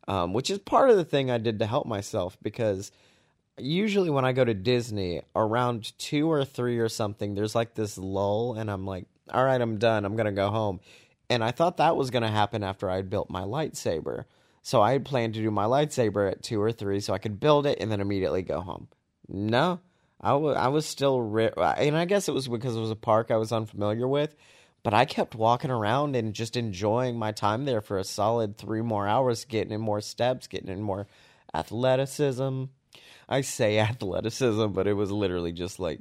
Speaker 1: um, which is part of the thing I did to help myself because usually when I go to Disney around two or three or something, there's like this lull, and I'm like, all right, I'm done. I'm gonna go home and I thought that was to happen after I had built my lightsaber. So I had planned to do my lightsaber at two or three so I could build it and then immediately go home. No,
Speaker 2: I was I was still and I guess it was because it was a park I was unfamiliar with, but I kept walking around and just enjoying my time there for a solid three more hours, getting in more steps, getting in more athleticism. I say athleticism, but it was literally just like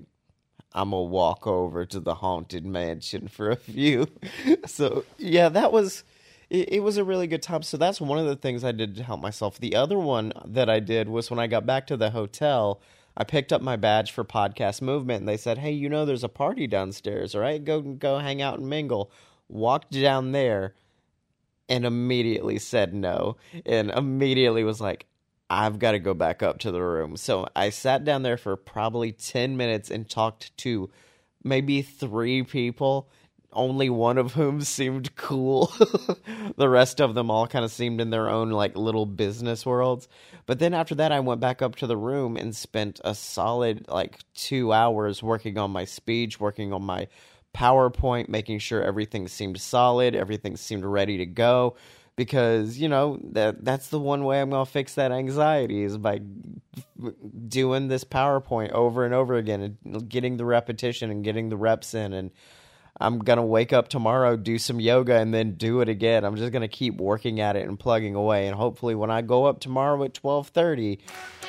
Speaker 2: I'm gonna walk over to the haunted mansion for a few. so yeah, that was it, it, was a really good time. So that's one of the things I did to help myself. The other one that I did was when I got back to the hotel. I picked up my badge for podcast movement, and they said, "Hey, you know, there's a party downstairs. All right, go go hang out and mingle." Walked down there, and immediately said no, and immediately was like, I've got to go back up to the room. So I sat down there for probably 10 minutes and talked to maybe three people, only one of whom seemed cool. the rest of them all kind of seemed in their own like little business worlds. But then after that, I went back up to the room and spent a solid like two hours working on my speech, working on my PowerPoint, making sure everything seemed solid, everything seemed ready to go because you know that that's the one way I'm gonna fix that anxiety is by doing this PowerPoint over and over again and getting the repetition and getting the reps in and I'm gonna wake up tomorrow, do some yoga, and then do it again. I'm just gonna keep working at it and plugging away, and hopefully, when I go up tomorrow at 12:30,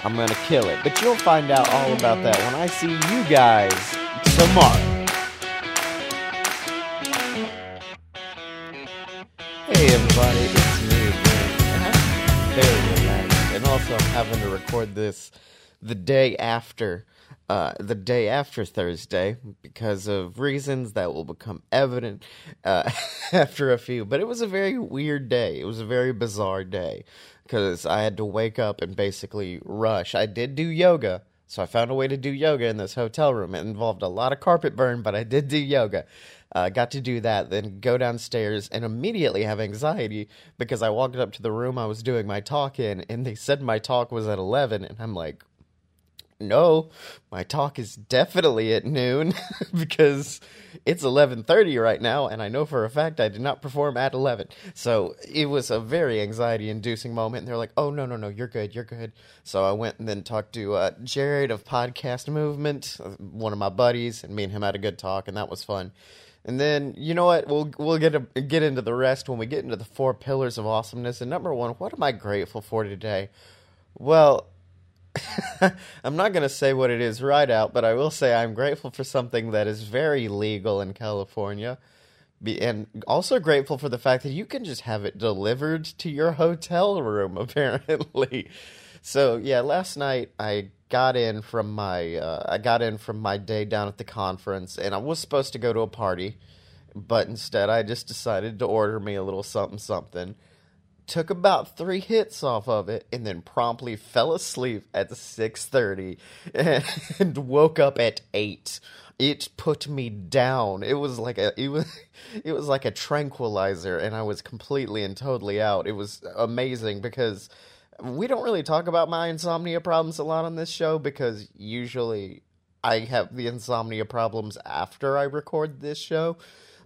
Speaker 2: I'm gonna kill it. But you'll find out all about that when I see you guys tomorrow. Hey everybody, it's me again. Very relaxed. And also I'm having to record this the day after uh, the day after Thursday because of reasons that will become evident uh, after a few. But it was a very weird day. It was a very bizarre day because I had to wake up and basically rush. I did do yoga, so I found a way to do yoga in this hotel room. It involved a lot of carpet burn, but I did do yoga. Uh, got to do that, then go downstairs and immediately have anxiety because I walked up to the room I was doing my talk in, and they said my talk was at 11, and I'm like, no, my talk is definitely at noon because it's 11:30 right now and I know for a fact I did not perform at 11. So, it was a very anxiety inducing moment and they're like, "Oh, no, no, no, you're good. You're good." So, I went and then talked to uh, Jared of Podcast Movement, uh, one of my buddies, and me and him had a good talk and that was fun. And then you know what? We'll we'll get a, get into the rest when we get into the four pillars of awesomeness. And number one, what am I grateful for today? Well, I'm not going to say what it is right out, but I will say I'm grateful for something that is very legal in California. Be, and also grateful for the fact that you can just have it delivered to your hotel room, apparently. So yeah, last night I got in from my uh, I got in from my day down at the conference, and I was supposed to go to a party, but instead I just decided to order me a little something something. Took about three hits off of it, and then promptly fell asleep at six thirty, and woke up at eight. It put me down. It was like a it was it was like a tranquilizer, and I was completely and totally out. It was amazing because we don't really talk about my insomnia problems a lot on this show because usually I have the insomnia problems after I record this show.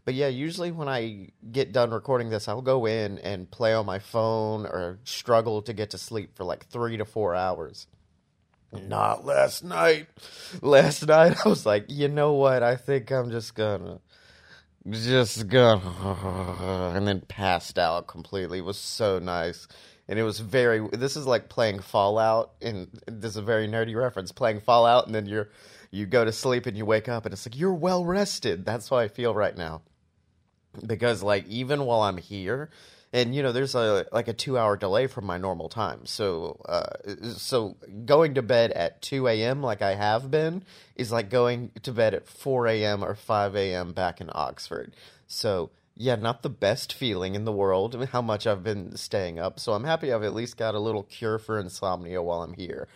Speaker 2: But yeah, usually when I get done recording this, I'll go in and play on my phone or struggle to get to sleep for like three to four hours. Not last night. Last night, I was like, you know what? I think I'm just gonna. Just gonna. And then passed out completely. It was so nice and it was very. This is like playing Fallout, and this is a very nerdy reference. Playing Fallout, and then you're you go to sleep and you wake up, and it's like you're well rested. That's how I feel right now, because like even while I'm here, and you know there's a like a two hour delay from my normal time so uh, so going to bed at 2 a.m like i have been is like going to bed at 4 a.m or 5 a.m back in oxford so yeah, not the best feeling in the world how much I've been staying up. So I'm happy I've at least got a little cure for insomnia while I'm here.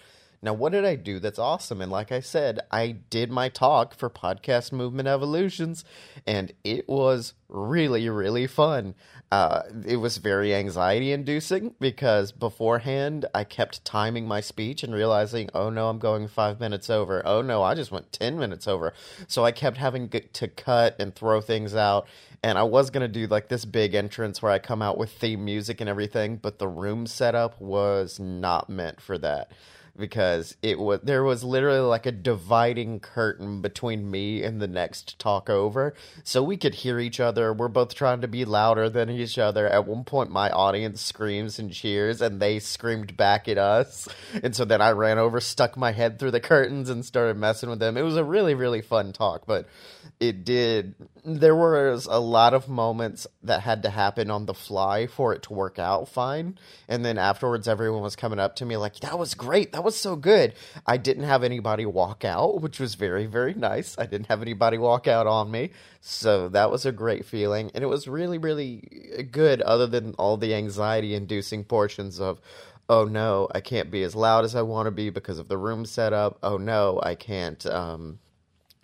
Speaker 2: Now, what did I do that's awesome? And like I said, I did my talk for Podcast Movement Evolutions, and it was really, really fun. Uh, it was very anxiety inducing because beforehand I kept timing my speech and realizing, oh no, I'm going five minutes over. Oh no, I just went 10 minutes over. So I kept having to cut and throw things out. And I was going to do like this big entrance where I come out with theme music and everything, but the room setup was not meant for that because it was there was literally like a dividing curtain between me and the next talk over so we could hear each other. We're both trying to be louder than each other. At one point my audience screams and cheers and they screamed back at us and so then i ran over stuck my head through the curtains and started messing with them. It was a really really fun talk but it did there was a lot of moments that had to happen on the fly for it to work out fine. And then afterwards everyone was coming up to me like that was great. That was so good. I didn't have anybody walk out which was very very nice. I didn't have anybody walk out on me. So that was a great feeling. And it was really really good other than all the anxiety inducing portions of oh no i can't be as loud as i want to be because of the room setup. Oh no i can't um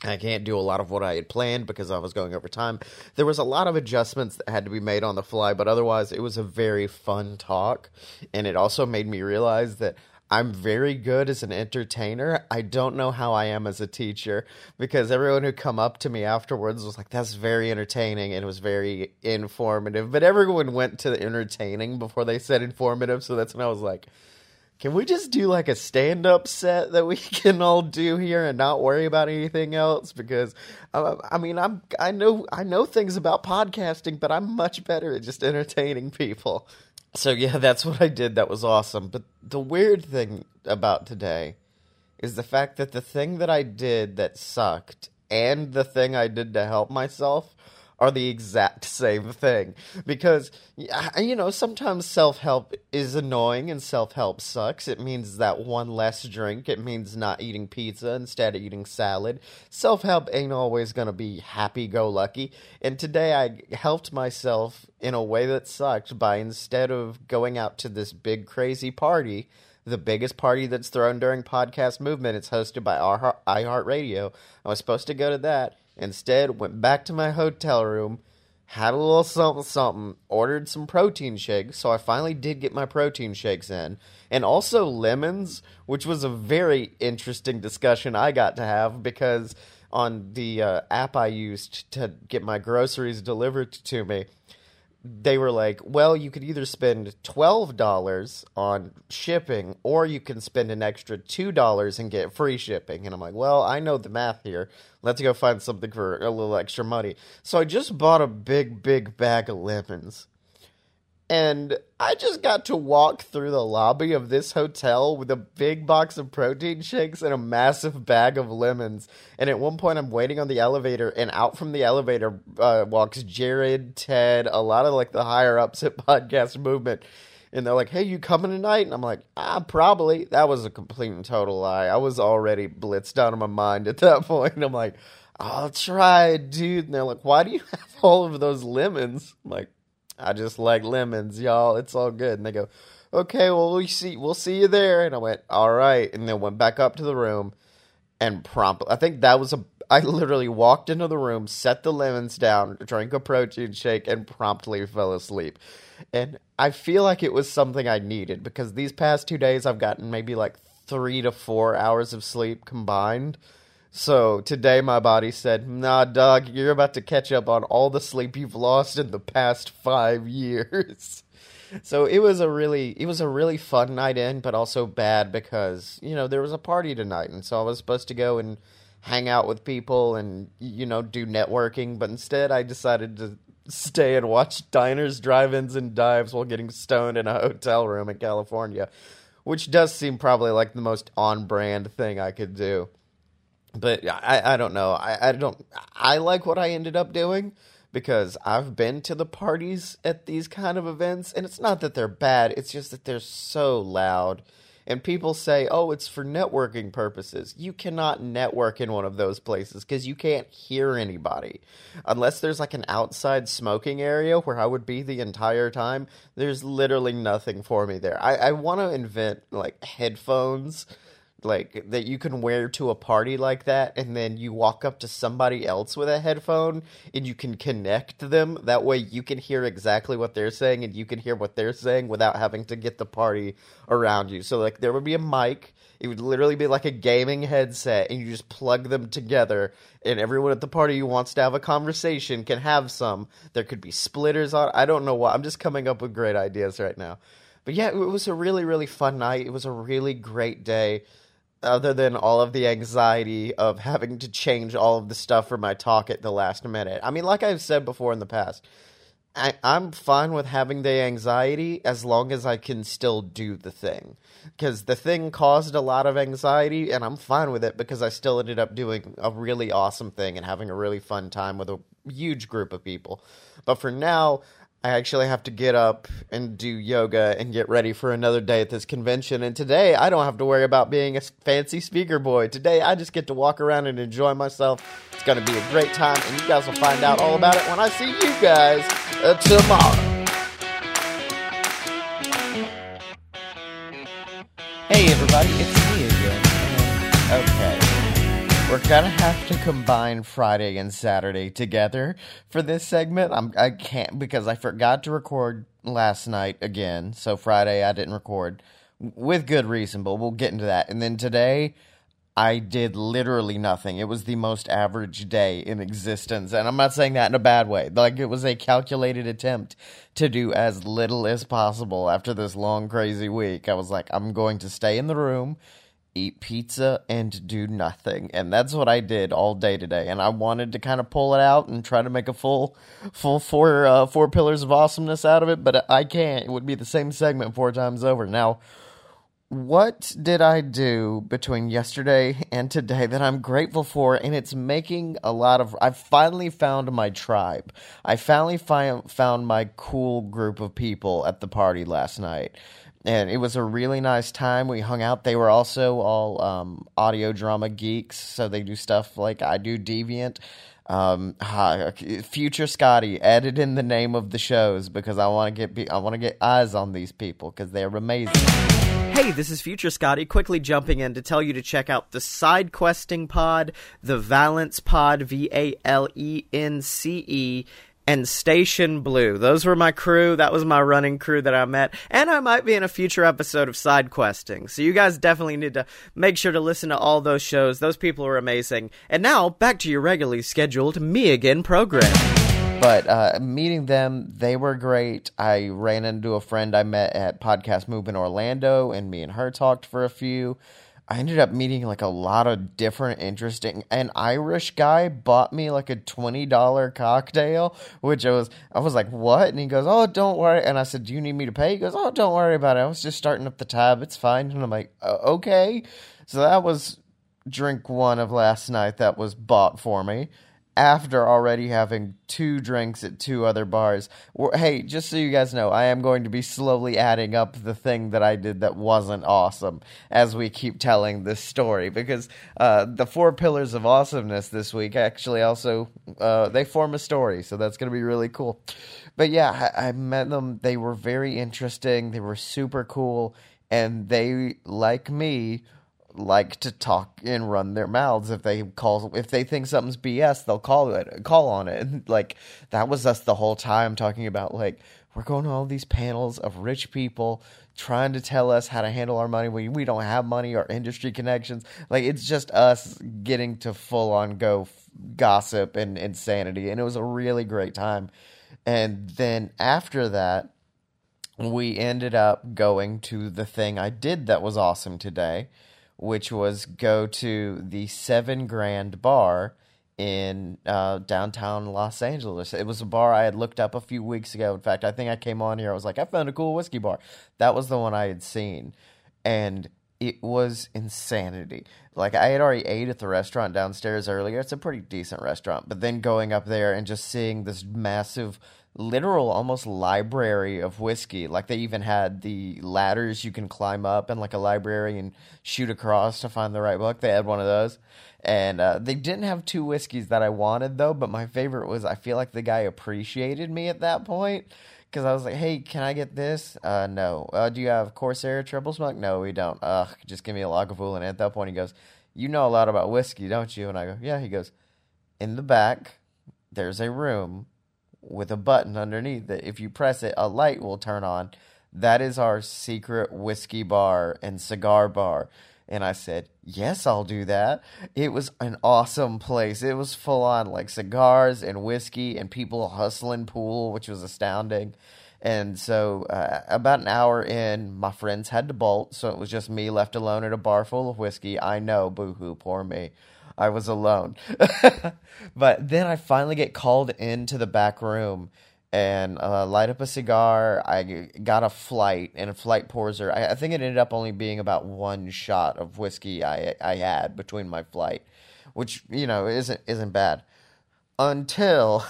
Speaker 2: I can't do a lot of what I had planned because I was going over time. There was a lot of adjustments that had to be made on the fly, but otherwise, it was a very fun talk. And it also made me realize that I'm very good as an entertainer. I don't know how I am as a teacher because everyone who come up to me afterwards was like, "That's very entertaining," and it was very informative. But everyone went to the entertaining before they said informative, so that's when I was like, can we just do like a stand up set that we can all do here and not worry about anything else? Because uh, I mean, I'm I know I know things about podcasting, but I'm much better at just entertaining people. So yeah, that's what I did. That was awesome. But the weird thing about today is the fact that the thing that I did that sucked and the thing I did to help myself are the exact same thing because you know sometimes self-help is annoying and self-help sucks it means that one less drink it means not eating pizza instead of eating salad self-help ain't always going to be happy-go-lucky and today i helped myself in a way that sucked by instead of going out to this big crazy party the biggest party that's thrown during podcast movement. It's hosted by iHeartRadio. I was supposed to go to that. Instead, went back to my hotel room, had a little something something, ordered some protein shakes. So I finally did get my protein shakes in, and also lemons, which was a very interesting discussion I got to have because on the uh, app I used to get my groceries delivered to me they were like, well, you could either spend $12 on shipping or you can spend an extra $2 and get free shipping. And I'm like, well, I know the math here. Let's go find something for a little extra money. So I just bought a big, big bag of lemons and I just got to walk through the lobby of this hotel with a big box of protein shakes and a massive bag of lemons. And at one point, I'm waiting on the elevator, and out from the elevator uh, walks Jared, Ted, a lot of like the higher ups at Podcast Movement. And they're like, "Hey, you coming tonight?" And I'm like, "Ah, probably." That was a complete and total lie. I was already blitzed out of my mind at that point. I'm like, "I'll try, dude." And they're like, "Why do you have all of those lemons?" I'm like, I just like lemons, y'all. It's all good. And they go, okay, well we see we'll see you there. And I went, all right, and then went back up to the room and promptly I think that was a I literally walked into the room, set the lemons down, drank a protein shake, and promptly fell asleep. And I feel like it was something I needed because these past two days I've gotten maybe like three to four hours of sleep combined. So today my body said, nah, dog, you're about to catch up on all the sleep you've lost in the past five years. so it was a really it was a really fun night in, but also bad because, you know, there was a party tonight and so I was supposed to go and hang out with people and you know, do networking, but instead I decided to stay and watch diners, drive-ins and dives while getting stoned in a hotel room in California, which does seem probably like the most on-brand thing I could do but I, I don't know. I, I don't. I like what I ended up doing because I've been to the parties at these kind of events, and it's not that they're bad. It's just that they're so loud, and people say, "Oh, it's for networking purposes." You cannot network in one of those places because you can't hear anybody unless there's like an outside smoking area where I would be the entire time. There's literally nothing for me there. I, I want to invent like headphones like that you can wear to a party like that and then you walk up to somebody else with a headphone and you can connect them. That way you can hear exactly what they're saying and you can hear what they're saying without having to get the party around you. So like there would be a mic. It would literally be like a gaming headset and you just plug them together and everyone at the party who wants to have a conversation can have some. There could be splitters on i don't know what i'm just coming up with great ideas right now. But yeah, it was a really, really fun night. It was a really great day. Other than all of the anxiety of having to change all of the stuff for my talk at the last minute. I mean, like I've said before in the past, I, I'm fine with having the anxiety as long as I can still do the thing. Because the thing caused a lot of anxiety, and I'm fine with it because I still ended up doing a really awesome thing and having a really fun time with a huge group of people. But for now, I actually have to get up and do yoga and get ready for another day at this convention. And today, I don't have to worry about being a fancy speaker boy. Today, I just get to walk around and enjoy myself. It's going to be a great time, and you guys will find out all about it when I see you guys uh, tomorrow. Hey, everybody, We're gonna have to combine Friday and Saturday together for this segment. I'm I can't because I forgot to record last night again. So Friday I didn't record with good reason, but we'll get into that. And then today I did literally nothing. It was the most average day in existence. And I'm not saying that in a bad way. Like, it was a calculated attempt to do as little as possible after this long, crazy week. I was like, I'm going to stay in the room eat pizza and do nothing. And that's what i did all day today. And i wanted to kind of pull it out and try to make a full full four uh, four pillars of awesomeness out of it but i can't. It would be the same segment four times over. Now what did i do between yesterday and today that i'm grateful for? And it's making a lot of i finally found my tribe. I finally fi- found my cool group of people at the party last night and it was a really nice time. We hung out. They were also all um, audio drama geeks, so they do stuff like I do Deviant. Um, future Scotty added in the name of the shows because I want to get I want to get eyes on these people because they're amazing.
Speaker 1: Hey, this is Future Scotty, quickly jumping in to tell you to check out the Side Questing Pod, the Valence Pod, V A L E N C E, and Station Blue. Those were my crew. That was my running crew that I met. And I might be in a future episode of Side Questing. So you guys definitely need to make sure to listen to all those shows. Those people are amazing. And now, back to your regularly scheduled Me Again program.
Speaker 2: But uh, meeting them, they were great. I ran into a friend I met at Podcast Move in Orlando, and me and her talked for a few. I ended up meeting like a lot of different interesting an Irish guy bought me like a twenty dollar cocktail, which I was I was like, What? And he goes, Oh, don't worry and I said, Do you need me to pay? He goes, Oh, don't worry about it. I was just starting up the tab, it's fine. And I'm like, Okay. So that was drink one of last night that was bought for me after already having two drinks at two other bars. Hey, just so you guys know, I am going to be slowly adding up the thing that I did that wasn't awesome as we keep telling this story because uh, the four pillars of awesomeness this week actually also uh, they form a story, so that's going to be really cool. But yeah, I, I met them. They were very interesting. They were super cool, and they like me like to talk and run their mouths. If they call if they think something's BS they'll call it call on it. And like that was us the whole time talking about like we're going to all these panels of rich people trying to tell us how to handle our money when we don't have money or industry connections. Like it's just us getting to full on go f- gossip and insanity. And it was a really great time. And then after that we ended up going to the thing I did that was awesome today which was go to the Seven Grand Bar in uh, downtown Los Angeles. It was a bar I had looked up a few weeks ago. In fact, I think I came on here. I was like, I found a cool whiskey bar. That was the one I had seen, and it was insanity. Like I had already ate at the restaurant downstairs earlier. It's a pretty decent restaurant, but then going up there and just seeing this massive literal almost library of whiskey. Like they even had the ladders you can climb up and like a library and shoot across to find the right book. They had one of those. And uh, they didn't have two whiskeys that I wanted though, but my favorite was I feel like the guy appreciated me at that point because I was like, "Hey, can I get this?" Uh, no. Uh, do you have Corsair Triple Smoke? No, we don't. Ugh, just give me a Lagavulin. And at that point, he goes, "You know a lot about whiskey, don't you?" And I go, "Yeah." He goes, "In the back, there's a room with a button underneath that if you press it, a light will turn on. That is our secret whiskey bar and cigar bar. And I said, Yes, I'll do that. It was an awesome place. It was full on like cigars and whiskey and people hustling pool, which was astounding. And so, uh, about an hour in, my friends had to bolt, so it was just me left alone at a bar full of whiskey. I know, boo hoo, poor me. I was alone. but then I finally get called into the back room and uh, light up a cigar. I got a flight and a flight pours I, I think it ended up only being about one shot of whiskey I I had between my flight, which you know isn't isn't bad. Until,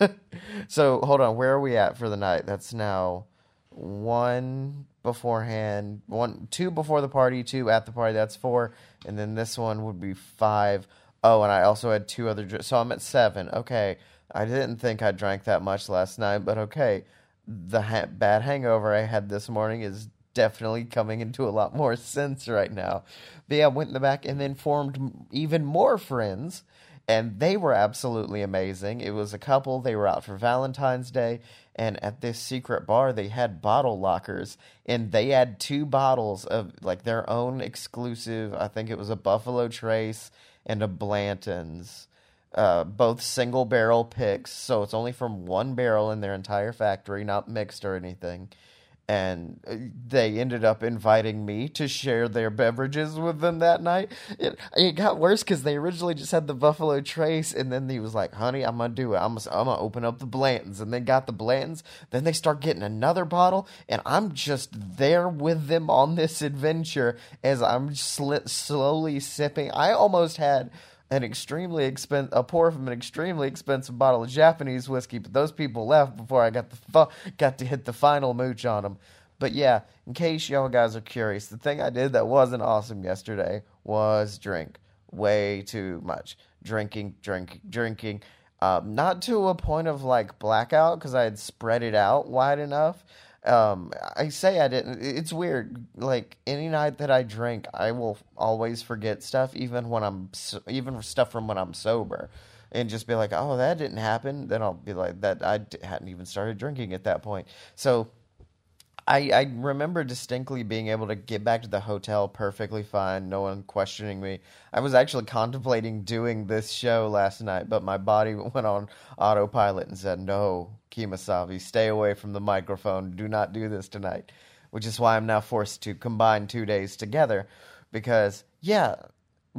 Speaker 2: so hold on, where are we at for the night? That's now one beforehand, one two before the party, two at the party. That's four, and then this one would be five. Oh, and I also had two other. So I'm at seven. Okay, I didn't think I drank that much last night, but okay. The ha- bad hangover I had this morning is definitely coming into a lot more sense right now. But yeah, went in the back and then formed even more friends, and they were absolutely amazing. It was a couple, they were out for Valentine's Day, and at this secret bar, they had bottle lockers, and they had two bottles of like their own exclusive, I think it was a Buffalo Trace and a Blanton's uh, both single barrel picks, so it's only from one barrel in their entire factory, not mixed or anything. And uh, they ended up inviting me to share their beverages with them that night. It, it got worse because they originally just had the Buffalo Trace, and then he was like, "Honey, I'm gonna do it. I'm gonna, I'm gonna open up the Blantons." And they got the Blantons. Then they start getting another bottle, and I'm just there with them on this adventure as I'm sl- slowly sipping. I almost had an extremely expensive a pour from an extremely expensive bottle of Japanese whiskey, but those people left before I got the fu- got to hit the final mooch on them. But yeah, in case y'all guys are curious, the thing I did that wasn't awesome yesterday was drink way too much. Drinking, drinking, drinking. Um, not to a point of like blackout because I had spread it out wide enough. Um, I say I didn't. It's weird. Like any night that I drink, I will always forget stuff, even when I'm even stuff from when I'm sober, and just be like, "Oh, that didn't happen." Then I'll be like, "That I hadn't even started drinking at that point." So I, I remember distinctly being able to get back to the hotel perfectly fine, no one questioning me. I was actually contemplating doing this show last night, but my body went on autopilot and said, No, Kemosabe, stay away from the microphone. Do not do this tonight. Which is why I'm now forced to combine two days together because, yeah,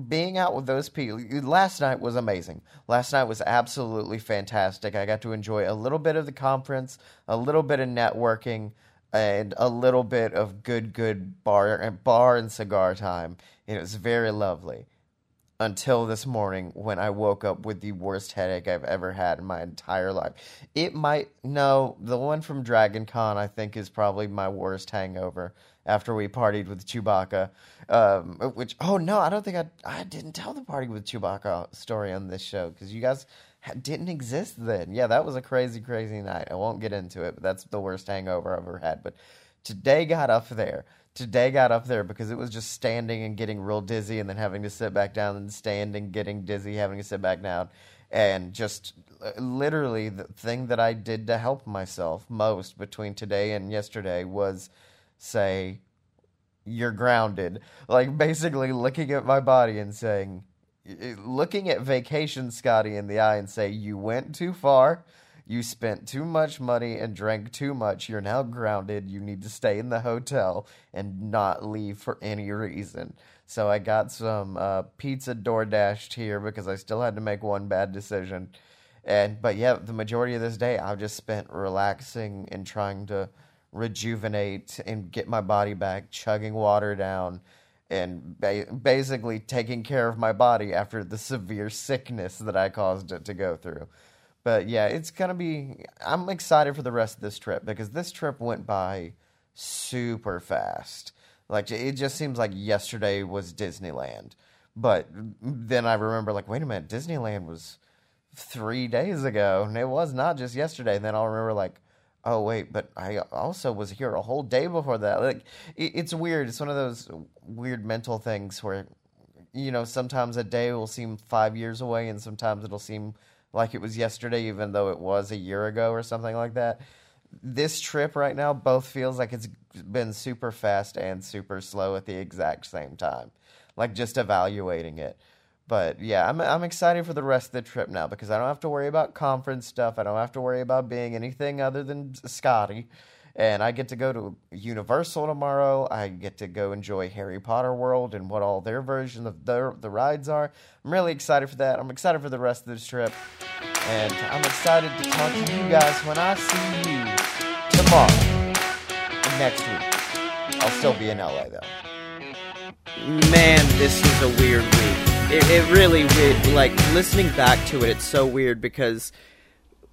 Speaker 2: being out with those people last night was amazing. Last night was absolutely fantastic. I got to enjoy a little bit of the conference, a little bit of networking and a little bit of good, good bar and bar and cigar time. It was very lovely until this morning when I woke up with the worst headache I've ever had in my entire life. It might no, the one from Dragon Con I think is probably my worst hangover after we partied with Chewbacca. Um, which oh no, I don't think I I didn't tell the party with Chewbacca story on this show because you guys didn't exist then. Yeah, that was a crazy, crazy night. I won't get into it, but that's the worst hangover I've ever had. But today got up there. Today got up there because it was just standing and getting real dizzy and then having to sit back down and standing, getting dizzy, having to sit back down. And just uh, literally the thing that I did to help myself most between today and yesterday was say, You're grounded. Like basically looking at my body and saying, looking at vacation Scotty in the eye and say, You went too far. You spent too much money and drank too much. You're now grounded. You need to stay in the hotel and not leave for any reason. So I got some uh, pizza door dashed here because I still had to make one bad decision. And but yeah, the majority of this day I've just spent relaxing and trying to rejuvenate and get my body back, chugging water down, and ba- basically taking care of my body after the severe sickness that I caused it to go through. But yeah, it's gonna be. I'm excited for the rest of this trip because this trip went by super fast. Like it just seems like yesterday was Disneyland, but then I remember like, wait a minute, Disneyland was three days ago, and it was not just yesterday. And then I'll remember like, oh wait, but I also was here a whole day before that. Like it, it's weird. It's one of those weird mental things where you know sometimes a day will seem five years away, and sometimes it'll seem like it was yesterday, even though it was a year ago or something like that. This trip right now both feels like it's been super fast and super slow at the exact same time. Like just evaluating it. But yeah, I'm I'm excited for the rest of the trip now because I don't have to worry about conference stuff. I don't have to worry about being anything other than Scotty. And I get to go to Universal tomorrow. I get to go enjoy Harry Potter World and what all their version of their, the rides are. I'm really excited for that. I'm excited for the rest of this trip. And I'm excited to talk to you guys when I see you tomorrow, next week. I'll still be in LA though.
Speaker 1: Man, this is a weird week. It, it really weird. Like listening back to it, it's so weird because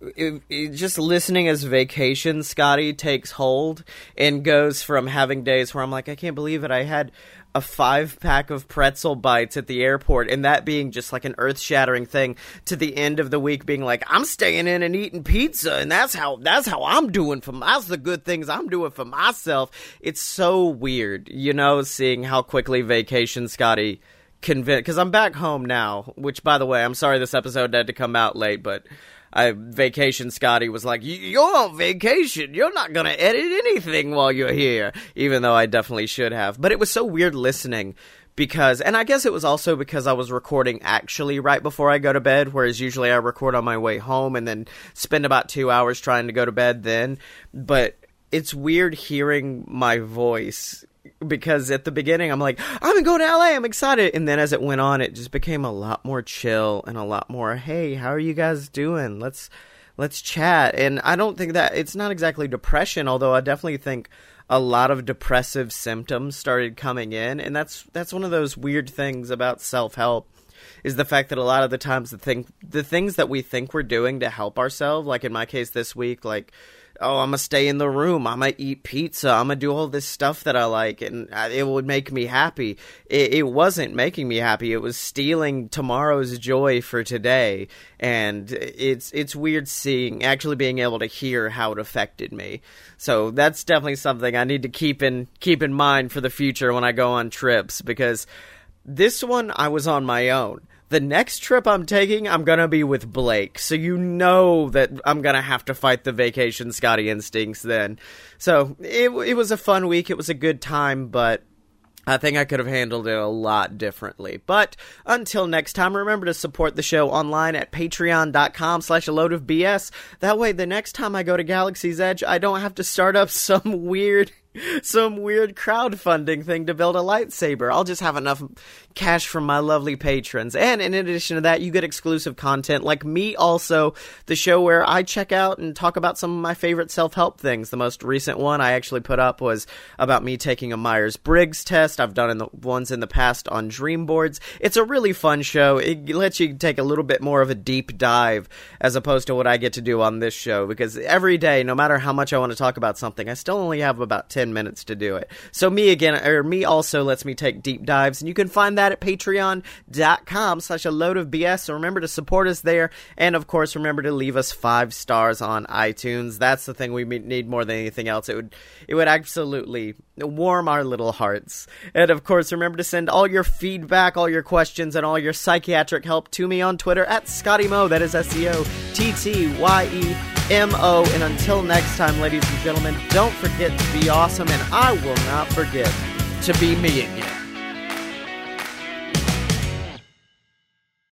Speaker 1: it, it, just listening as vacation Scotty takes hold and goes from having days where I'm like, I can't believe it. I had a five pack of pretzel bites at the airport and that being just like an earth shattering thing to the end of the week being like, I'm staying in and eating pizza and that's how that's how I'm doing for that's the good things I'm doing for myself. It's so weird, you know, seeing how quickly vacation Scotty convinced because I'm back home now. Which, by the way, I'm sorry this episode had to come out late, but I vacation Scotty was like, "You're on vacation. You're not gonna edit anything while you're here," even though I definitely should have. But it was so weird listening because and I guess it was also because I was recording actually right before I go to bed whereas usually I record on my way home and then spend about 2 hours trying to go to bed then but it's weird hearing my voice because at the beginning I'm like, I'm to go to LA, I'm excited. And then as it went on, it just became a lot more chill and a lot more, hey, how are you guys doing? Let's let's chat. And I don't think that it's not exactly depression, although I definitely think a lot of depressive symptoms started coming in, and that's that's one of those weird things about self-help is the fact that a lot of the times the thing the things that we think we're doing to help ourselves, like in my case this week, like oh, I'm gonna stay in the room. I'm gonna eat pizza. I'm gonna do all this stuff that I like, and it would make me happy. It, it, wasn't making me happy. It was stealing tomorrow's joy for today, and it's it's weird seeing actually being able to hear how it affected me. So that's definitely something I need to keep in keep in mind for the future when I go on trips because this one I was on my own the next trip I'm taking, I'm gonna be with Blake. So you know that I'm gonna have to fight the vacation Scotty instincts then. So it, it was a fun week. It was a good time, but I think I could have handled it a lot differently. But until next time, remember to support the show online at patreon.com slash a load of BS. That way, the next time I go to Galaxy's Edge, I don't have to start up some weird some weird crowdfunding thing to build a lightsaber. I'll just have enough cash from my lovely patrons. And in addition to that, you get exclusive content like me also, the show where I check out and talk about some of my favorite self-help things. The most recent one I actually put up was about me taking a Myers-Briggs test. I've done in the ones in the past on dream boards. It's a really fun show. It lets you take a little bit more of a deep dive as opposed to what I get to do on this show because every day, no matter how much I want to talk about something, I still only have about 10 10 minutes to do it. So me again, or me also lets me take deep dives, and you can find that at patreon.com slash a load of BS. So remember to support us there, and of course, remember to leave us five stars on iTunes. That's the thing we need more than anything else. It would, it would absolutely warm our little hearts. And of course, remember to send all your feedback, all your questions, and all your psychiatric help to me on Twitter at Scotty Mo. That is S C O T T Y E M O. And until next time, ladies and gentlemen, don't forget to be awesome, and I will not forget to be me again.